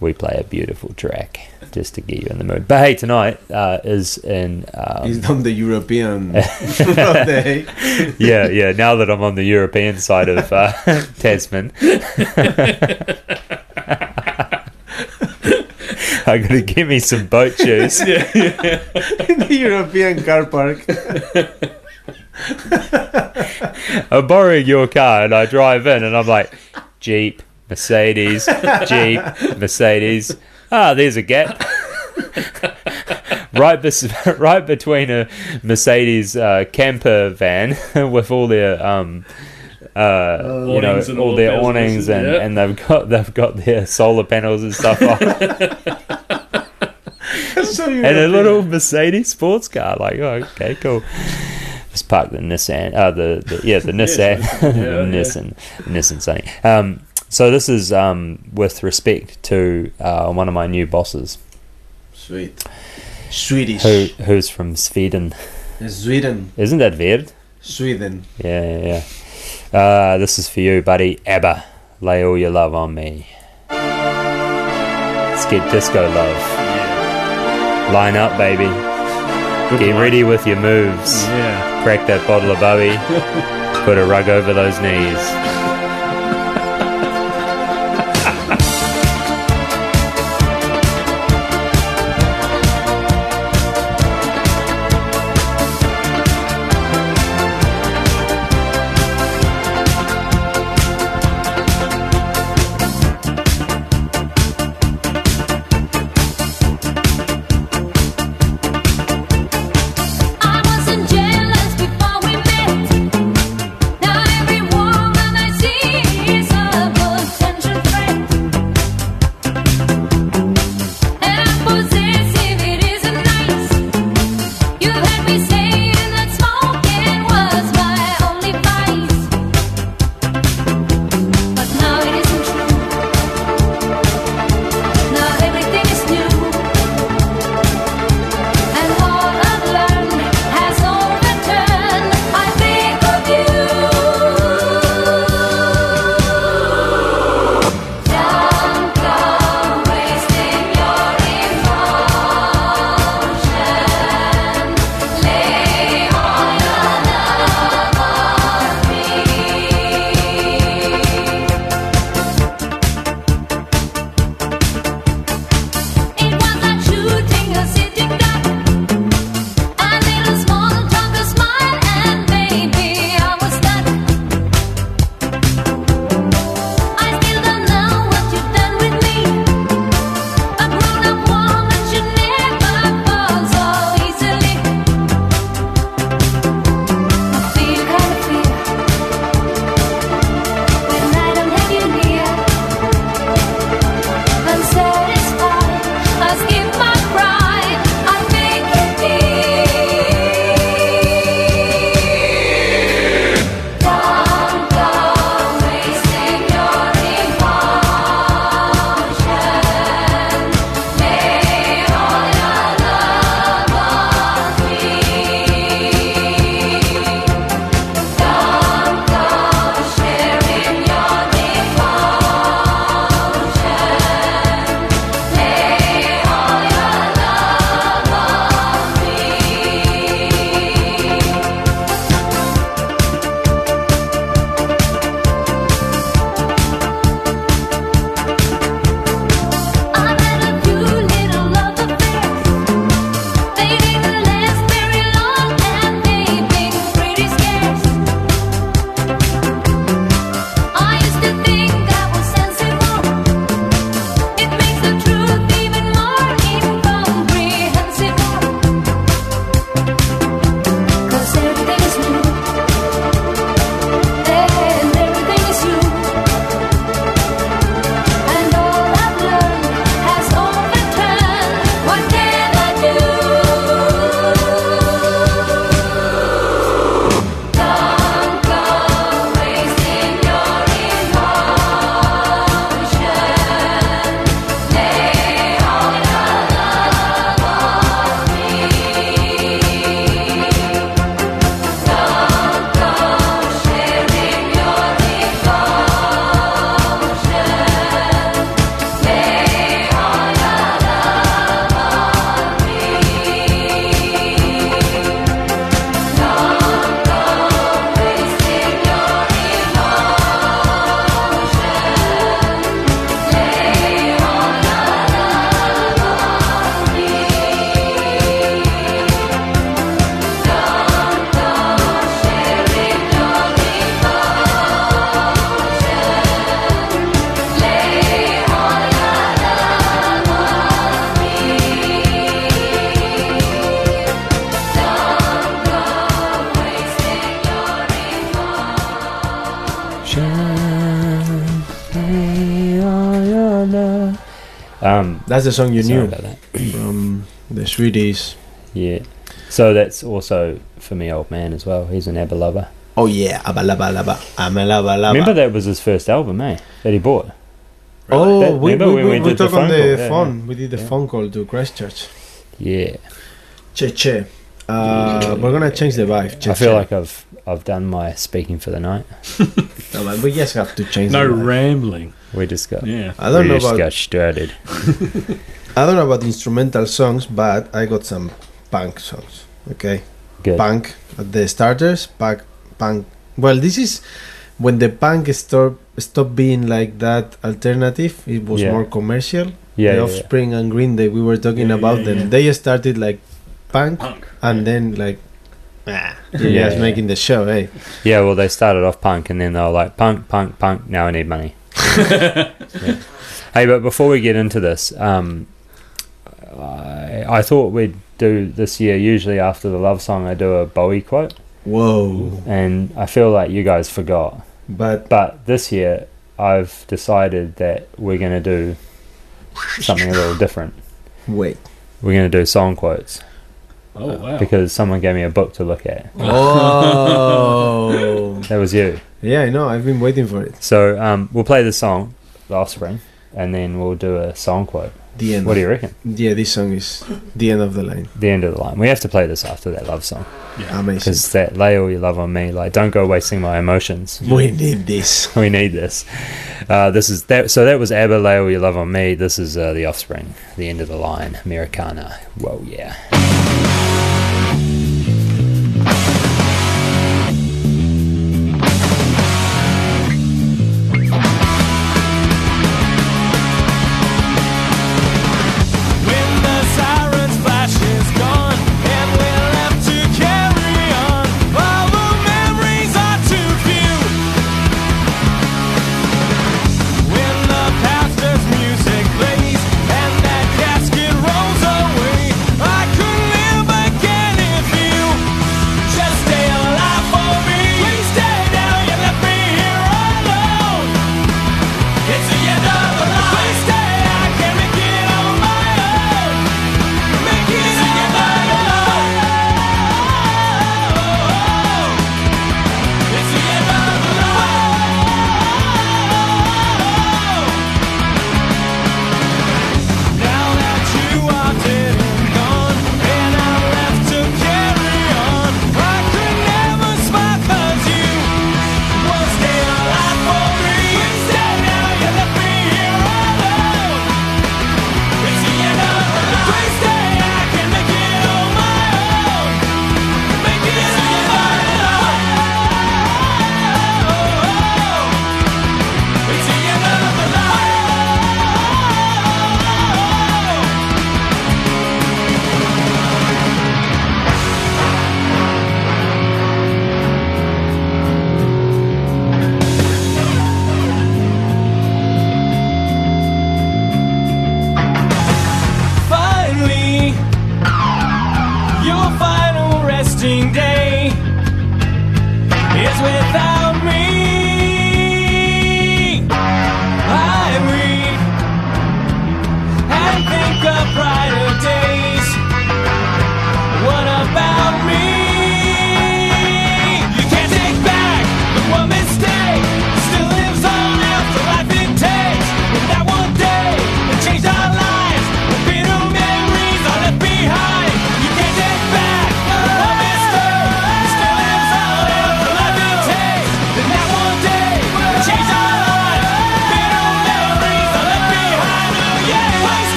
we play a beautiful track just to get you in the mood. But hey, tonight uh, is in um, He's on the European of the yeah yeah. Now that I'm on the European side of uh, Tasman, I gotta give me some boat shoes. in the European car park. I'm borrowing your car and I drive in and I'm like, Jeep, Mercedes, Jeep, Mercedes. Ah, there's a gap. right, bes- right between a Mercedes uh, camper van with all their um, uh, you know, Awnings and all all their bells awnings whistles, and, yeah. and they've got they've got their solar panels and stuff on, so and a European. little Mercedes sports car. Like, oh, okay, cool. Just park the Nissan. Uh, the, the yeah, the Nissan, the yeah. Nissan, Nissan Sunny. Um, so this is um, with respect to uh, one of my new bosses, Sweet. Swedish. who who's from Sweden. Sweden. Isn't that weird? Sweden. Yeah, yeah, yeah. Uh, this is for you, buddy. ABBA, lay all your love on me. Let's get disco love. Line up, baby. Good Get one. ready with your moves. Yeah. Crack that bottle of Bowie. Put a rug over those knees. That's the song you sorry knew about that. from the Swedish. Yeah. So that's also for me, old man as well. He's an ABBA lover. Oh yeah, abalaba laba, amalaba laba. Remember that was his first album, eh? That he bought. Oh, That- we, remember we, when we, we we did the talked on phone the call? Yeah, phone. We did the Yeah. phone call to Christchurch. Yeah. Che che. Uh, we're gonna change the vibe. Che, I feel che. like I've I've done my speaking for the night. No, man, we just have to change. No the vibe. rambling. We just got Yeah. I don't we know just about got started. I don't know about instrumental songs, but I got some punk songs. Okay, Good. punk at the starters. Punk, punk. Well, this is when the punk stop stopped being like that alternative. It was Yeah. more commercial. Yeah, the yeah, yeah. Offspring and Green Day. We were talking Yeah, about yeah, them. yeah. They started like punk, Punk. and then like. Ah, you're Yeah, just yeah. making the show, hey. Yeah, well, they started off punk and then they were like, punk, punk, punk, now I need money. Yeah. Hey, but before we get into this, um, I, I thought we'd do this year, usually after the love song, I do a Bowie quote. Whoa! And I feel like you guys forgot. But But this year, I've decided that we're going to do something a little different. wait. We're going to do song quotes Oh, wow. because someone gave me a book to look at. Oh. That was you. yeah, I know. I've been waiting for it. So um, we'll play the song, The Offspring, and then we'll do a song quote. The end. What do you reckon? Yeah, this song is the end of the line. The end of the line. We have to play this after that love song Yeah, Amazing. because that lay all your love on me. Like, don't go wasting my emotions. We need this. We need this. Uh, this is that. So that was ABBA, lay all your love on me. This is uh, the Offspring, the end of the line, Americana. Whoa, yeah.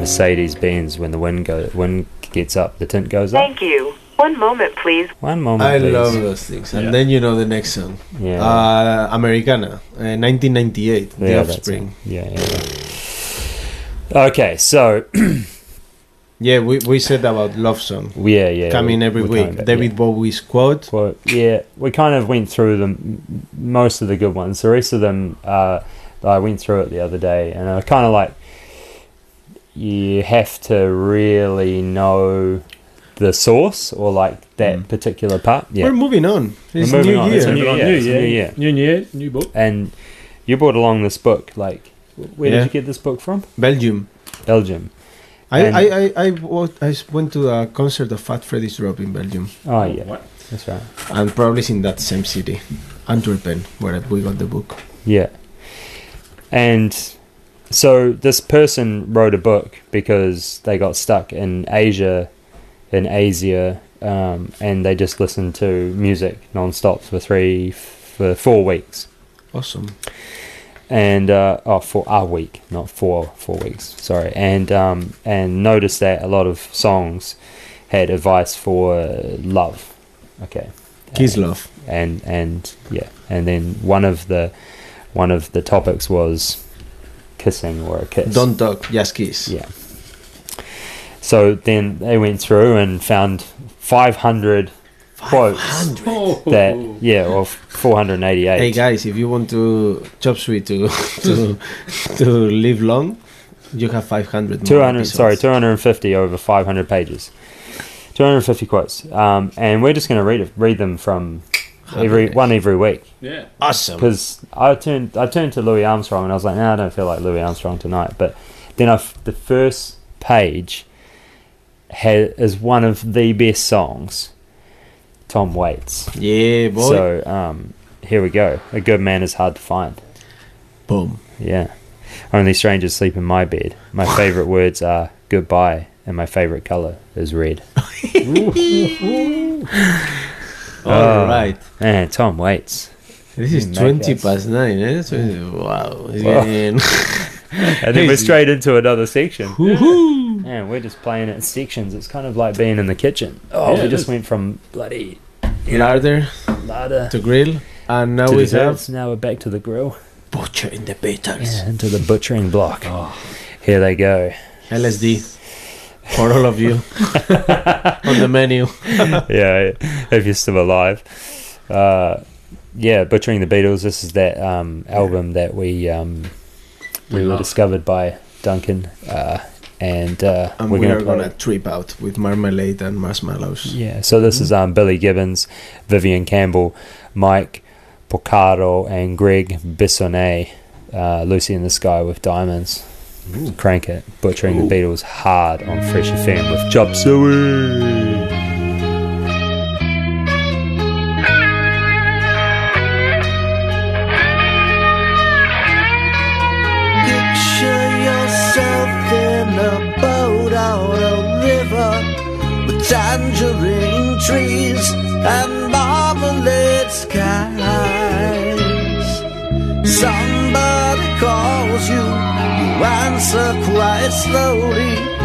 Mercedes Benz. When the wind go, wind gets up, the tint goes up. Thank you. One moment, please. One moment, I please. love those things. And Yeah. then you know the next song. Yeah. Uh, Americana, uh, 1998, The Yeah, that's Offspring. it. Yeah, yeah. Okay, so Yeah, we, we said about love song yeah, yeah, coming we- every week. coming back, David yeah. Bowie's quote. Well, yeah, we kind of went through them, most of the good ones. The rest of them, uh, I went through it the other day, and I kind of like you have to really know the source or like that mm. particular part. Yeah, We're moving on. It's moving new on. year. It's a new New, year, new, it's year, new year. new year, new book. and you brought along this book. Like, where Yeah. did you get this book from? Belgium. Belgium. I, And- I, I, I, I went to a concert of Fat Freddy's Drop in Belgium. Oh yeah, What? that's right. And probably in that same city, Antwerpen, where we got the book. Yeah. And so this person wrote a book because they got stuck in Asia, in Asia, um, and they just listened to music non-stop for three, for four weeks. Awesome. And uh, oh, for a week, not four, four weeks. Sorry, and um, and noticed that a lot of songs had advice for love. Okay, Kiss love. and and yeah, and then one of the one of the topics was kissing or a kiss. Don't talk, just kiss. Yeah. So then they went through and found 500 quotes that yeah, or 488. Hey guys, if you want to chop sweet to to to live long, you have 500 more 200 sorry 250 over 500 pages 250 quotes um, and we're just going to read it, read them from every days. one every week Yeah. Awesome. because I turned I turned to Louis Armstrong and I was like no I don't feel like Louis Armstrong tonight but then I f- the first page ha- is one of the best songs Tom Waits Yeah, boy. so um, here we go a good man is hard to find Boom. Yeah. Only strangers sleep in my bed. My favorite words are goodbye, and my favorite color is red. All right. Man, Tom Waits. This is 20 us- past 9, eh? So, wow. It's Wow. getting- And then we're straight into another section. Man, we're just playing it in sections. It's kind of like being in the kitchen. Oh, Yeah, we it just went from bloody Larder larder to grill. And now we have now we're back to the grill. butcher in the bitters. Yeah, into the butchering block. Here they go. LSD for all of you on the menu. yeah, if you're still alive. Uh, yeah, Butchering the Beatles. This is that um, album that we um, we were discovered by Duncan, uh, and, uh, And we're we gonna are gonna trip out with marmalade and marshmallows. Yeah, so this is um, Billy Gibbons, Vivian Campbell, Mike Porcaro, and Gregg Bissonette. Uh, Lucy in the Sky with Diamonds. Crank it. Butchering the Beatles hard on Fresh FM with Chop Suey. Picture yourself in a boat on a river with tangerine trees and marmalade skies. Somebody calls you, you answer quite slowly.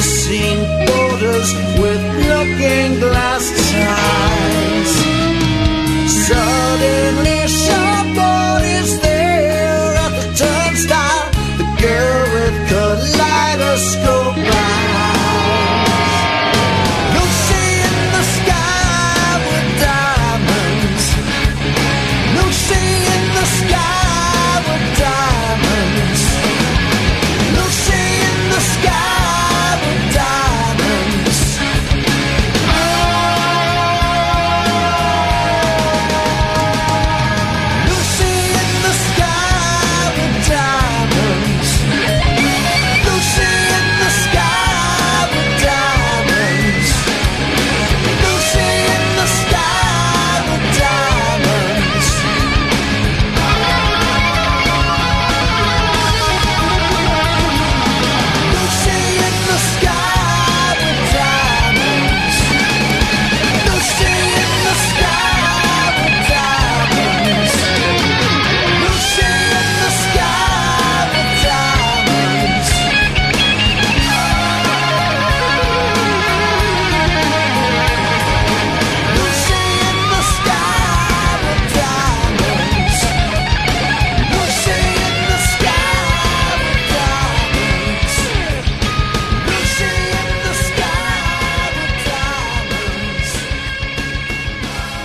fantasy borders with looking glass.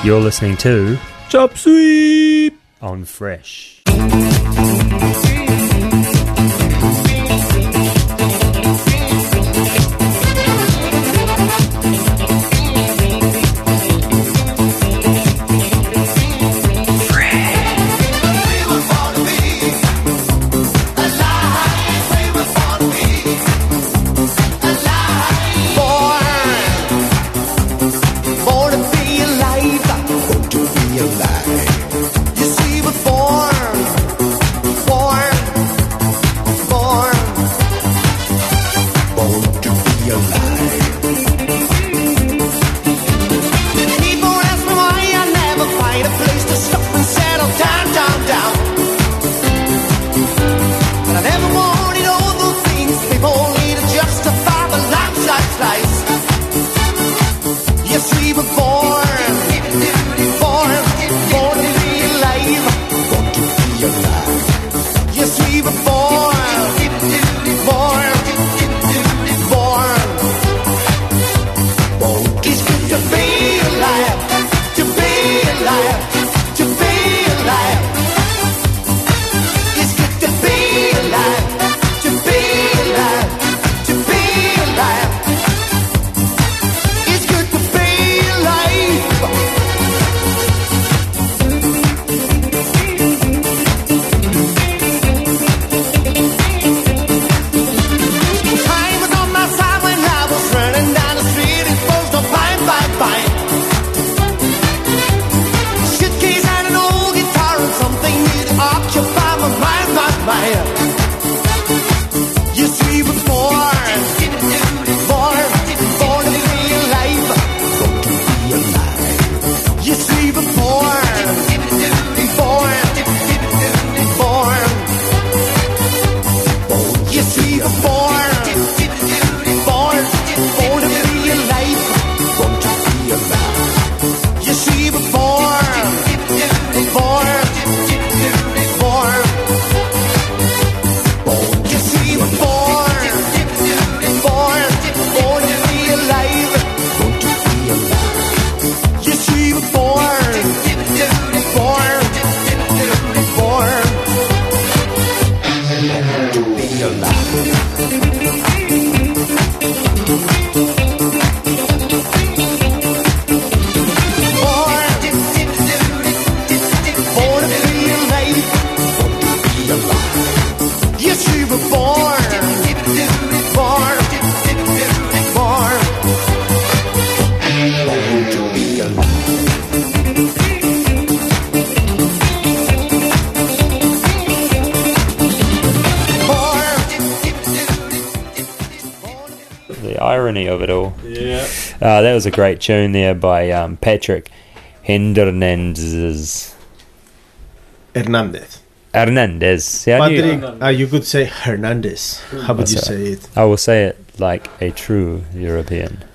You're listening to Chop Suey on Fresh. was a great tune there by um, Patrick Hernandez. Hernandez. Hernandez. Yeah, Patrick, uh, you could say Hernandez. How would you say it? I will say it like a true European.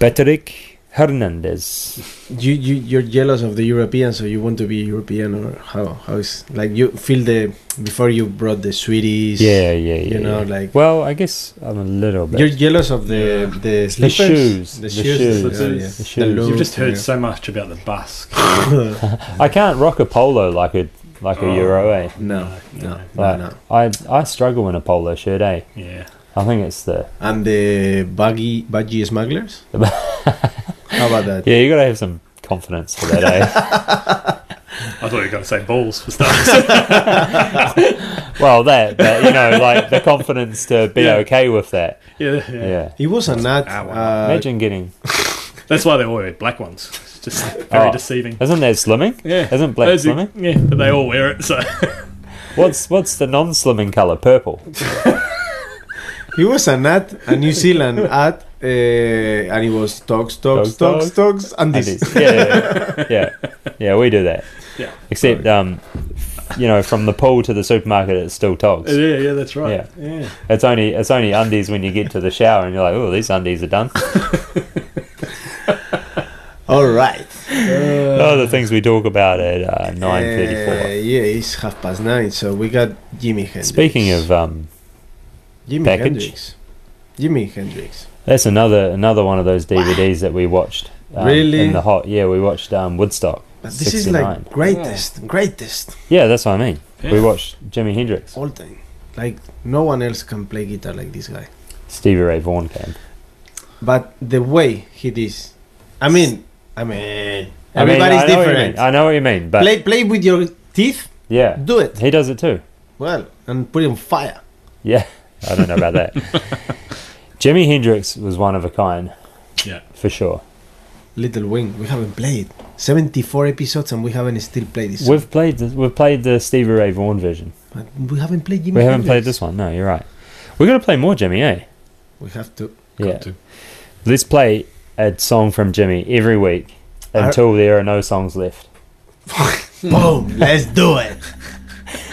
Patrick Hernandez. You you you're jealous of the European, so you want to be European, or how how is like you feel the before you brought the sweeties? Yeah, yeah, yeah. You know, yeah. like Well, I guess I'm a little bit. you're jealous of the the the slippers, shoes. the The shoes, shoes. yeah, The shoes. The You've You've just heard yeah. so much about the bus. I can't rock a polo like a like a Oh. Euro, eh? No, no, no, Like, no. I I struggle in a polo shirt, eh? Yeah. I think it's the And the buggy baggy smugglers. How about that? yeah. You gotta have some confidence for that, eh? I thought you were going to say balls for starters. well, that, but you know, like the confidence to be Yeah. okay with that. yeah, yeah, Yeah. It was an ad. Ah, wow. Uh, Imagine getting. That's why they all wear black ones. It's just very Oh. deceiving. Isn't that slimming? Yeah. Isn't black Those are- slimming? Yeah, but they all wear it, so. What's what's the non-slimming color? Purple. he was an ad, a New Zealand ad, uh, and he was dogs, dogs, Dogs, dogs, dogs, and And this. it's- yeah, yeah, yeah, yeah. We do that. Yeah. Except, um, you know, from the pool to the supermarket, it's still togs. Yeah, yeah, that's right. Yeah. Yeah. It's only it's only undies when you get to the shower and you're like, oh, these undies are done. All right. oh, the things we talk about at uh, nine Uh, yeah, it's half past nine, so we got Jimi Hendrix. Speaking of, um, Jimi package. Hendrix. Jimi Hendrix. that's another another one of those DVDs that we watched. Um, Really? In the hot, yeah, we watched um, Woodstock. But this is 69. like greatest, greatest Yeah, that's what I mean. We Yeah. watched Jimi Hendrix. all time. Like no one else can play guitar like this guy. Stevie Ray Vaughan came. But the way he does, I mean, I mean, I mean, everybody's I know what you different. mean. I know what you mean, but play, play with your teeth. yeah, Do it he does it too. well and put it on fire. Yeah, I don't know about that. Jimi Hendrix was one of a kind. Yeah. for sure. Little Wing, we haven't played 74 episodes and we haven't still played this. We've played the, we've played the Stevie Ray Vaughan version. But we haven't played Jimi we haven't Hendrix. played this one. No, you're right. We're gonna play more Jimi, eh? We have to. Yeah. to. Let's play a song from Jimi every week Are- until there are no songs left. Boom! Let's do it.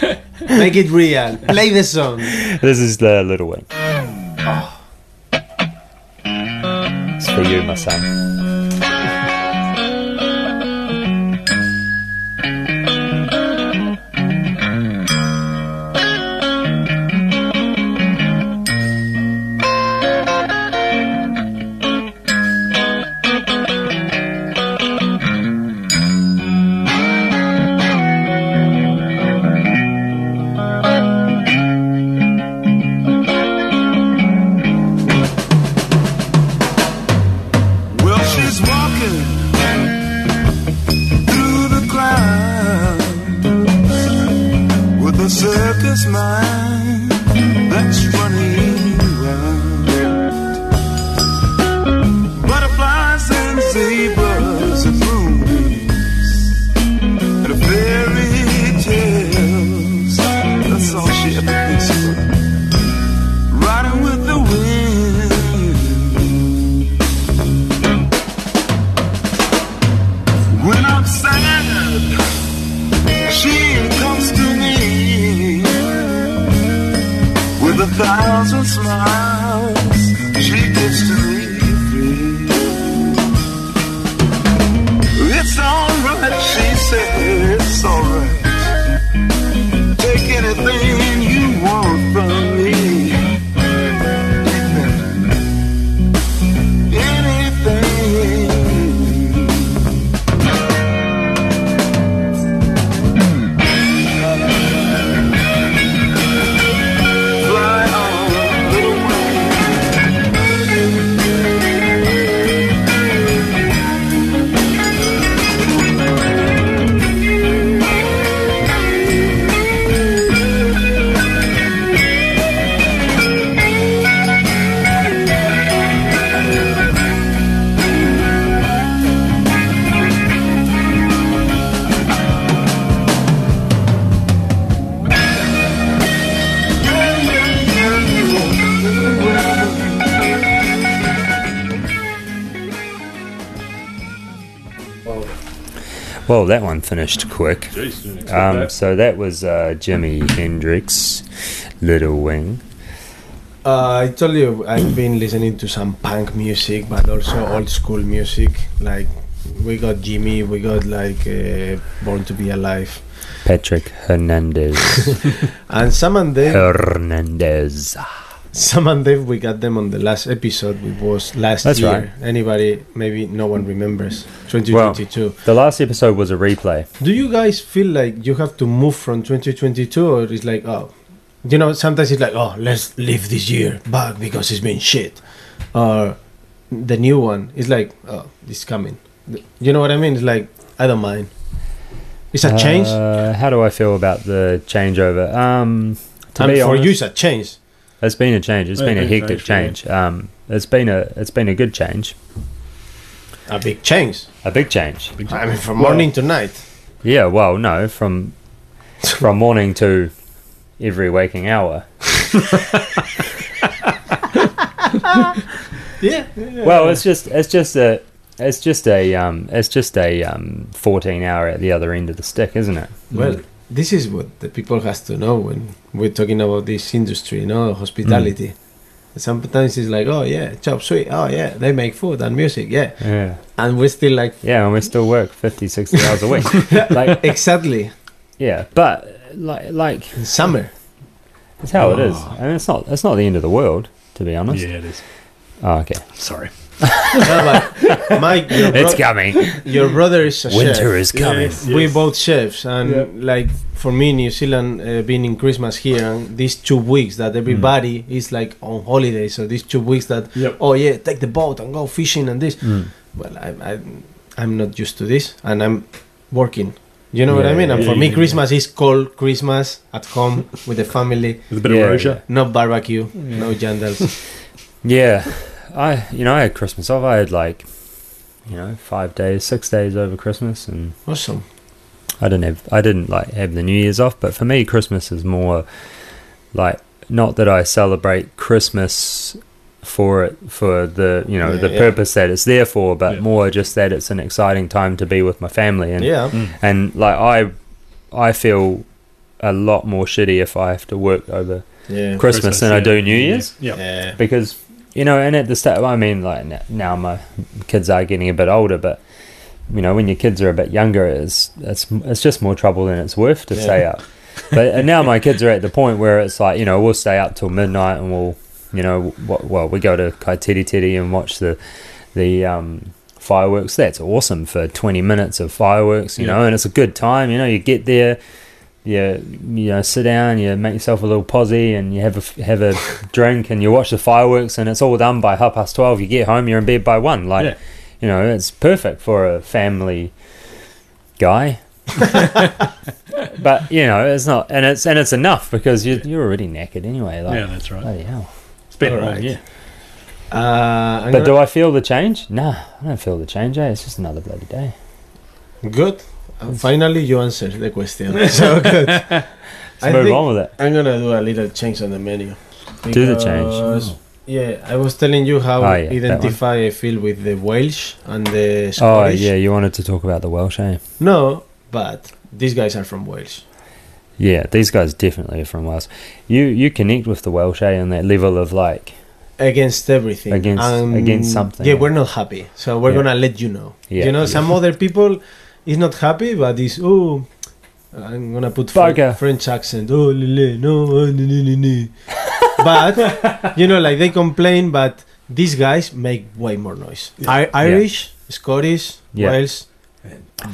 Make it real. Play the song. This is the Little Wing. It's for you, my son. Well, that one finished quick. Jeez, Um, that. so that was uh, Jimi Hendrix, Little Wing. Uh, I told you I've been listening to some punk music, but also old school music. Like we got Jimi, we got like uh, Born to Be Alive, Patrick Hernandez. and Sam and Dave. Hernandez. Sam and Dave, we got them on the last episode, which was last That's year. right. Anybody? Maybe no one remembers. 2022. The last episode was a replay. Do you guys feel like you have to move from 2022, or it's like, oh, you know, sometimes it's like, oh, let's leave this year back because it's been shit, or the new one is like, oh, it's coming. You know what I mean? It's like I don't mind. It's a change, Uh, how do I feel about the changeover? Um, to and be for honest, you, it's a change. It's been a change. It's Yeah, been a big hectic change, change. Um, it's been a it's been a good change, A big change. a big change. I mean, from morning to night. Yeah, well, no, from from morning to every waking hour. Yeah. Well, it's just it's just a it's just a um it's just a um 14 hour at the other end of the stick, isn't it? Well, this is what the people has to know when we're talking about this industry, you know, hospitality. Mm. Sometimes it's like, oh yeah, chop suey. Oh yeah, they make food and music. Yeah, Yeah. and we're still like, Yeah, and we still work 50, 60 hours a week. like exactly yeah, but like like in summer. it's how it is. Ah. I mean, it's not it's not the end of the world, to be honest. Yeah, it is. Oh, okay. Sorry. No, Mike, your, bro- It's coming. your brother is a Winter chef. is coming. Yes. We both chefs, and like for me, New Zealand uh, being in Christmas here, and these two weeks that everybody is like on holiday. So these two weeks that Yep. oh yeah, take the boat and go fishing and this. Mm. Well, I, I, I'm not used to this, and I'm working. You know what I mean? And yeah, for me, yeah, yeah. Christmas is called Christmas at home with the family, With a bit Yeah, of Rioja. no barbecue, no jandals. Yeah, I you know I had Christmas off. I had like you know five days, six days over Christmas, and awesome. I didn't have I didn't like have the New Year's off. But for me, Christmas is more like not that I celebrate Christmas for it for the you know Yeah, the yeah. purpose that it's there for, but Yeah. more just that it's an exciting time to be with my family and Yeah, mm. and like I I feel a lot more shitty if I have to work over yeah, Christmas, than I do New Year's Yeah. yeah. because you know, and at the start, I mean, like now my kids are getting a bit older, but you know, when your kids are a bit younger, it's it's it's just more trouble than it's worth to Yeah. stay up. But and now my kids are at the point where it's like you know we'll stay up till midnight and we'll you know well we go to Kaiteriteri and watch the the um, fireworks. That's awesome for twenty minutes of fireworks, you Yeah. know, and it's a good time. You know, you get there. You, you know sit down you make yourself a little posse and you have a f- have a drink and you watch the fireworks and it's all done by half past 12 you get home you're in bed by one like Yeah. you know it's perfect for a family guy but you know it's not and it's and it's enough because you, you're already knackered anyway like yeah, that's right. bloody hell It's been a Alright. long. Uh, but gonna- do I feel the change nah I don't feel the change eh? it's just another bloody day Good. Uh, finally, you answered the question. so good. let's I move think on with it I'm gonna do a little change on the menu. Do the change. Yeah, I was telling you how Oh, yeah, identify I feel with the Welsh and the Scottish. oh yeah you wanted to talk about the Welsh eh? No, but these guys are from Wales. yeah these guys definitely are from Wales you you connect with the Welsh eh, on that level of like Against everything. Against- against something, Yeah, yeah. we're not happy. So we're Yeah. gonna let you know. Yeah. You know, some other people is not happy, but is oh I'm gonna put Fre- French accent. Oh lele, no, oh, ne, ne, ne, ne. But you know, like they complain, but these guys make way more noise. I- Irish, Scottish, Yeah. Wales,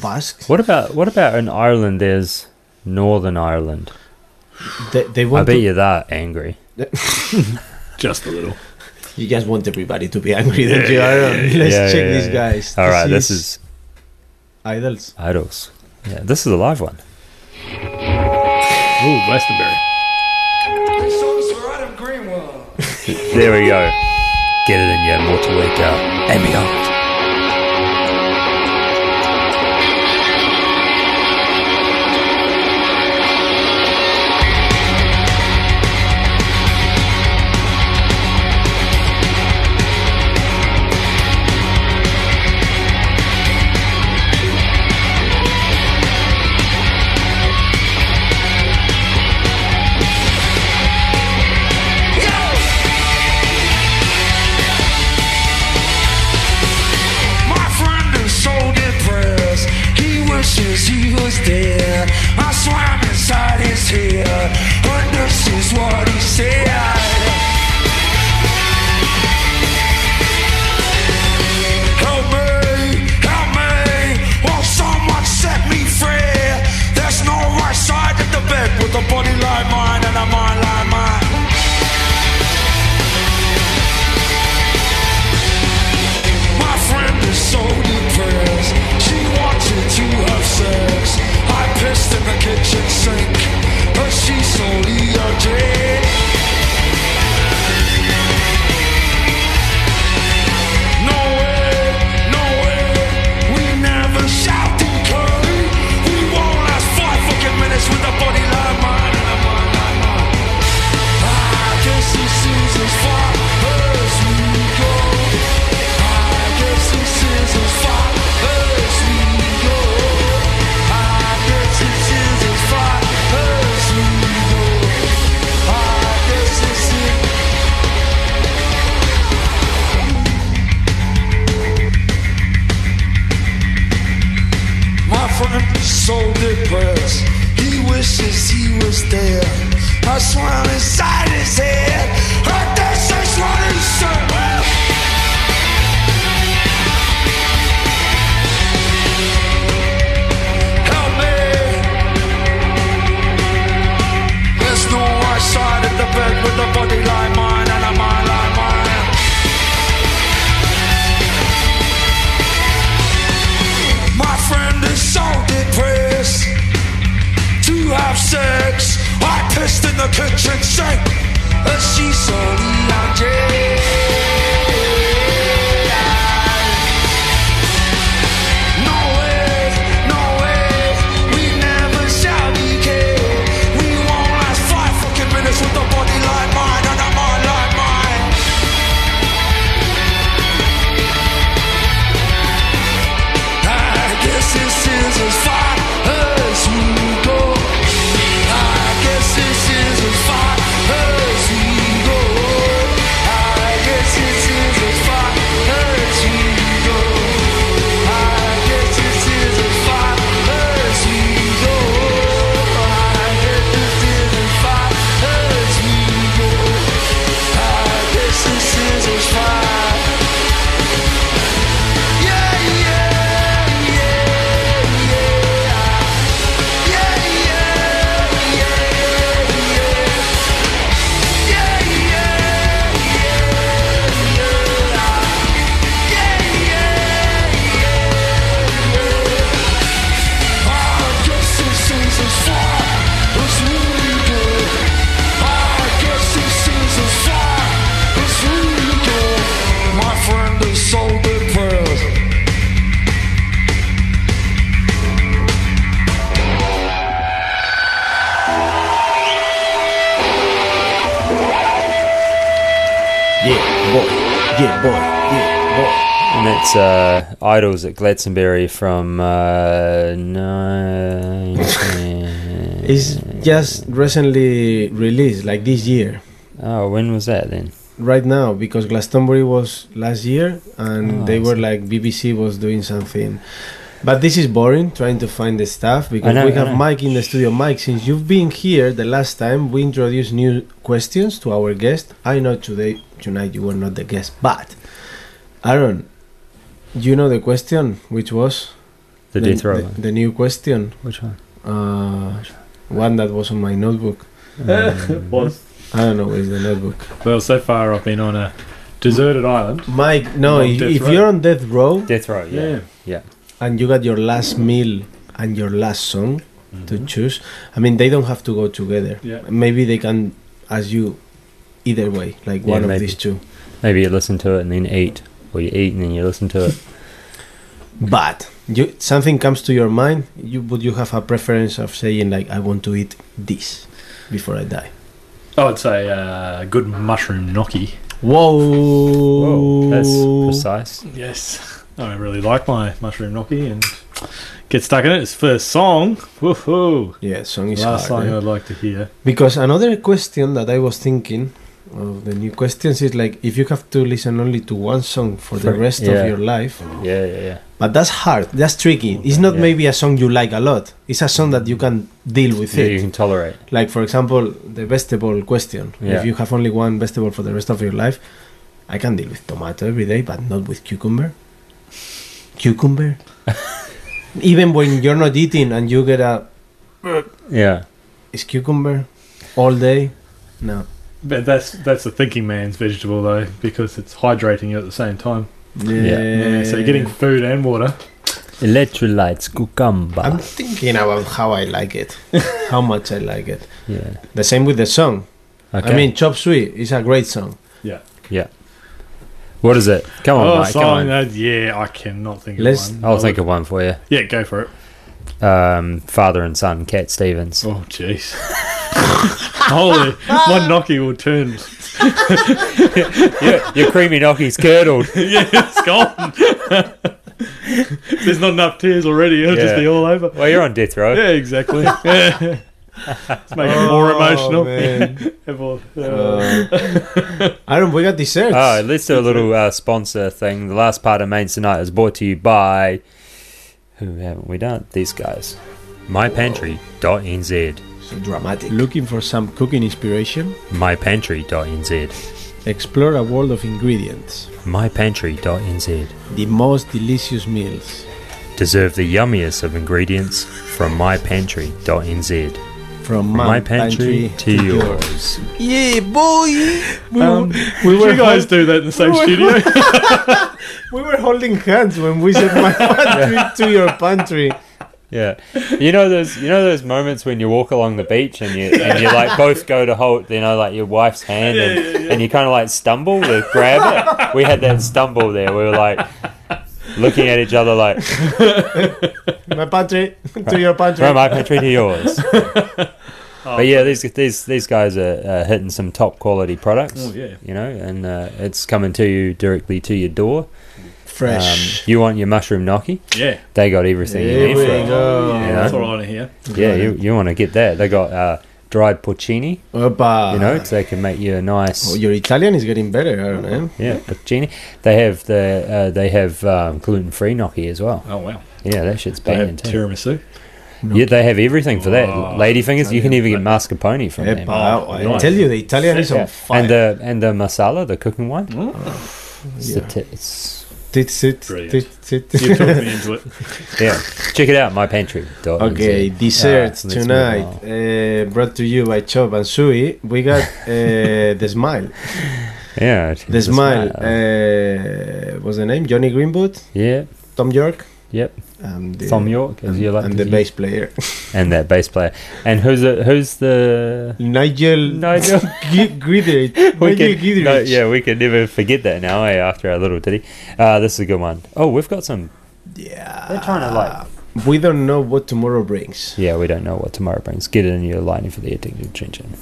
Basque. What about what about in Ireland? There's Northern Ireland. They, they I bet to, you're that angry. Just a little. you just want everybody to be angry that you are. on. Let's Yeah, check yeah, these yeah. guys. All right, this is IDLES. IDLES. Yeah, this is a live one. Ooh, Glastonbury. This song's for Adam Greenwald. There we go. Get it in your Motueka and beyond. was IDLES at Glastonbury from uh, nine. It's just recently released, like this year. oh, when was that then? Right now, because Glastonbury was last year, and Oh, they were like BBC was doing something. But this is boring trying to find the stuff because know, we have. Mike in the studio. Mike, since you've been here the last time, we introduced new questions to our guest. I know today, tonight you were not the guest, but Aaron, you know the question, which was The, Death Row. the, the new question, Which one? uh, one that was on my notebook. was. I don't know where's the notebook. Well, so far I've been on a deserted island. Mike, no, if, if you're on death row Death Row, yeah. Yeah. and you got your last meal and your last song to choose, I mean, they don't have to go together. Yeah. Maybe they can ask you either way, like Yeah, one of maybe. these two. Maybe you listen to it and then eat. Or you eat and then you listen to it. But you, something comes to your mind, you would you have a preference of saying like, I want to eat this before I die? Oh, I would say uh, good mushroom gnocchi. Whoa! Whoa, that's precise. Yes, I really like my mushroom gnocchi and get stuck in it. It's first song. Woohoo! Yeah, song is Last hard. song eh? I'd like to hear. Because another question that I was thinking of the new questions is like if you have to listen only to one song for the rest yeah. of your life, Yeah, yeah, yeah. but that's hard. That's tricky. It's not Yeah. maybe a song you like a lot. It's a song that you can deal with Yeah, it. you can tolerate. Like for example, the vegetable question. Yeah. If you have only one vegetable for the rest of your life, I can deal with tomato every day, but not with cucumber. Cucumber. Even when you're not eating and you get a Yeah. is cucumber all day. No. But that's that's a thinking man's vegetable though, because it's hydrating you at the same time. Yeah, so you're getting food and water. Electrolytes, cucumber. I'm thinking about how I like it, how much I like it. yeah. The same with the song. Okay. I mean, Chop Suey is a great song. yeah. Yeah. What is it? Come on, oh, Mike. Come song on. that yeah, I cannot think of Let's- one. I'll think of one for you. Yeah, go for it. Um, father and son, Cat Stevens. Oh jeez. Holy, my gnocchi will turn. your, your creamy gnocchi's curdled. yeah, it's gone. There's not enough tears already. It'll just Yeah. be all over. Well, you're on death row. Yeah, exactly. Yeah. Let's make it more emotional. Oh, man. Everyone- uh, Aaron, we got desserts. Oh, let's do a little uh, sponsor thing. The last part of Mains Tonight is brought to you by. Who haven't we done? These guys. MyPantry.nz. So dramatic. Looking for some cooking inspiration? mypantry.nz. Explore a world of ingredients. mypantry.nz. The most delicious meals. Deserve the yummiest of ingredients from mypantry.nz. From My my, pantry to yours. Yeah, boy. We, Um, were, we Did were you guys hol- do that in the same we were- studio? we were holding hands when we said my pantry to your pantry. Yeah, you know those you know those moments when you walk along the beach and you and you like both go to hold you know like your wife's hand and, and you kind of like stumble to grab it. We had that stumble there. We were like looking at each other like My pantry to your pantry. from my pantry to yours. but yeah, these these these guys are uh, hitting some top quality products. Oh, yeah. you know, and uh, it's coming to you directly to your door. Fresh. Um, you want your mushroom gnocchi? yeah. They got everything you need we for it. go. Yeah, Yeah. that's what I want to hear. Yeah, you, you want to get that. They got uh, dried porcini, Opa. you know, so they can make you a nice Oh, your Italian is getting better, I don't know. yeah porcini. They have the uh, they have um, gluten free gnocchi as well. Oh wow. Yeah, that shit's They have banging too. tiramisu. Yeah, they have everything for that. Oh, Lady fingers, you can even get Italian. mascarpone from them. Epa, Oh, I nice. tell you, the Italian is Yeah. on fire. And the and the marsala, the cooking one. It's, Yeah. t- it's Tit, sit, Brilliant. tit, tit. You talked me into it. yeah. Check it out, my pantry. Okay, desserts Ah, tonight uh, brought to you by Chop and Sui. We got uh, the smile. Yeah, The smile. Uh, what's the name? Jonny Greenwood, yeah. Thom Yorke, Yep. Um, the, Thom Yorke, as and, you like and the use. bass player and that bass player. And who's the who's the Nigel Nigel. G- Gridrich. we Nigel can, Gidrich. no, yeah, we can never forget that now. Eh, after our little ditty, uh, this is a good one. Oh, we've got some. Yeah. They're trying to like. We don't know what tomorrow brings. Yeah, we don't know what tomorrow brings. Get it in your lightning for the addicted trenching.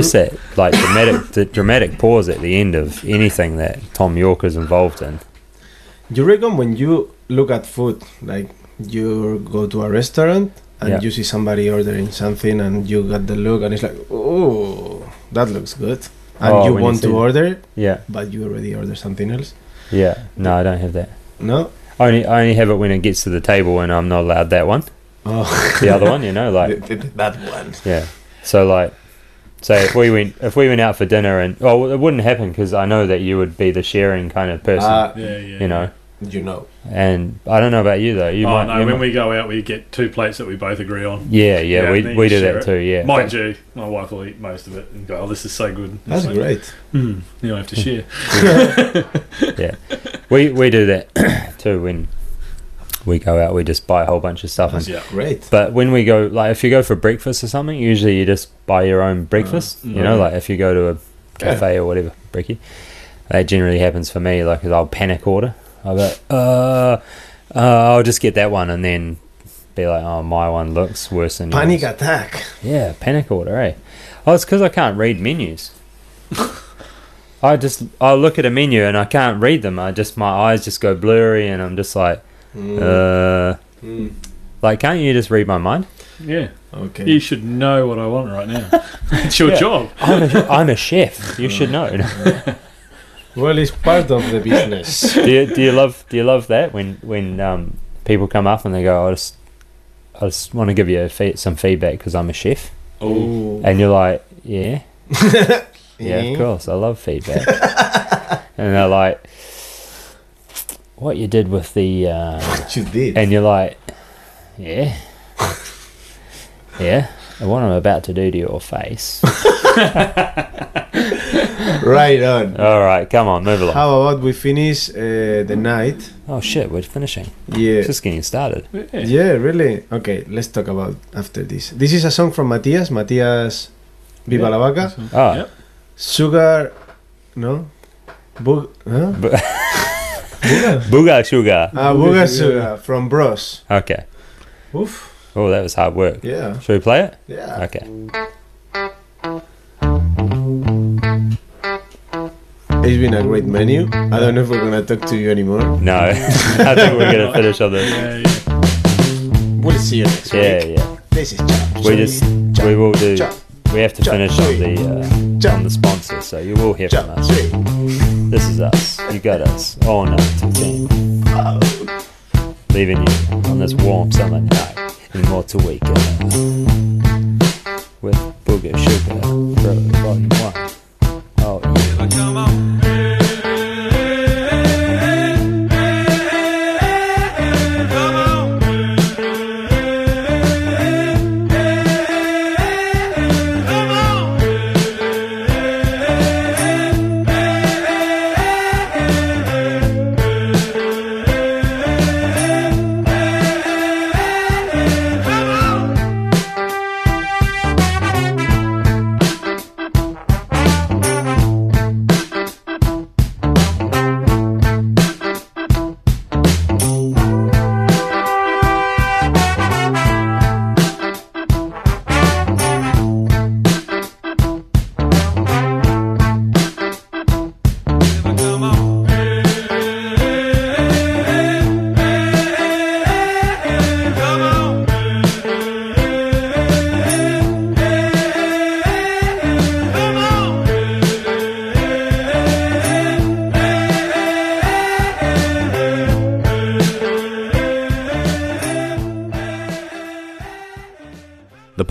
Just that like dramatic the dramatic pause at the end of anything that Thom Yorke is involved in. You reckon when you look at food, like you go to a restaurant and Yeah. you see somebody ordering something and you got the look and it's like, oh, that looks good. And Oh, you when you want to order it, Yeah, but you already ordered something else. yeah. No, I don't have that. No? I only I only have it when it gets to the table and I'm not allowed that one. Oh, The other one, you know, like th- th- that one. Yeah. So like, say if we went if we went out for dinner and well, it wouldn't happen because I know that you would be the sharing kind of person, Uh, Yeah, yeah. you know. you know. And I don't know about you though. You oh might. no, you when might- we go out, we get two plates that we both agree on. yeah, yeah, Yeah, we we do that it. too. Yeah. Mind But- you, my wife will eat most of it and go, "Oh, this is so good." It's That's like, great. Hmm, you don't have to share. Yeah, we we do that too when we go out. We just buy a whole bunch of stuff. And, yeah. Great. but when we go, like if you go for breakfast or something, usually you just buy your own breakfast. you know, yeah. like if you go to a cafe or whatever, brekkie. That generally happens for me. Like I'll panic order. I'll go, uh, uh, I'll just get that one and then be like, oh, my one looks worse than Panic yours. attack. Yeah, panic order, eh? Oh, it's because I can't read menus. I just I look at a menu and I can't read them. I just my eyes just go blurry and I'm just like, Mm. uh, Mm. like can't you just read my mind? Yeah, Okay. you should know what I want right now. it's your Yeah. job. I'm a, I'm a chef. You should know. Well, it's part of the business. do you do you love do you love that when when um, people come up and they go, I just I just want to give you a fe- some feedback because I'm a chef, Oh. and you're like, yeah, yeah, Yeah. of course, I love feedback, and they're like, what you did with the, uh, You did. and you're like, yeah, yeah, and what I'm about to do to your face. right on. All right, come on, move along. How about we finish uh, the night? Oh shit, we're finishing. Yeah. Just getting started. Yeah. Yeah, really? Okay, let's talk about after this. This is a song from Matias. Matias Viva la Vaca. Oh, Yep. Sugar. No? Bug. Huh? Bu- Buga? Booga sugar. Ah, Buga Sugar from Bros. Okay. Oof. Oh, that was hard work. Yeah. Should we play it? Yeah. Okay. It's been a great menu. I don't know if we're gonna talk to you anymore. No, I think we're gonna finish on this. Yeah, yeah. We'll see you next Yeah, week. yeah. yeah. This is Chop. We just we will do. Chop. We have to Chop. finish on the uh, Chop. on the sponsor, so you will hear from Chop. us. This is us. You got us. Oh no, to ten. Leaving you on this warm summer night in Motueka with Booger Sugar Bro Volume One. Oh yeah.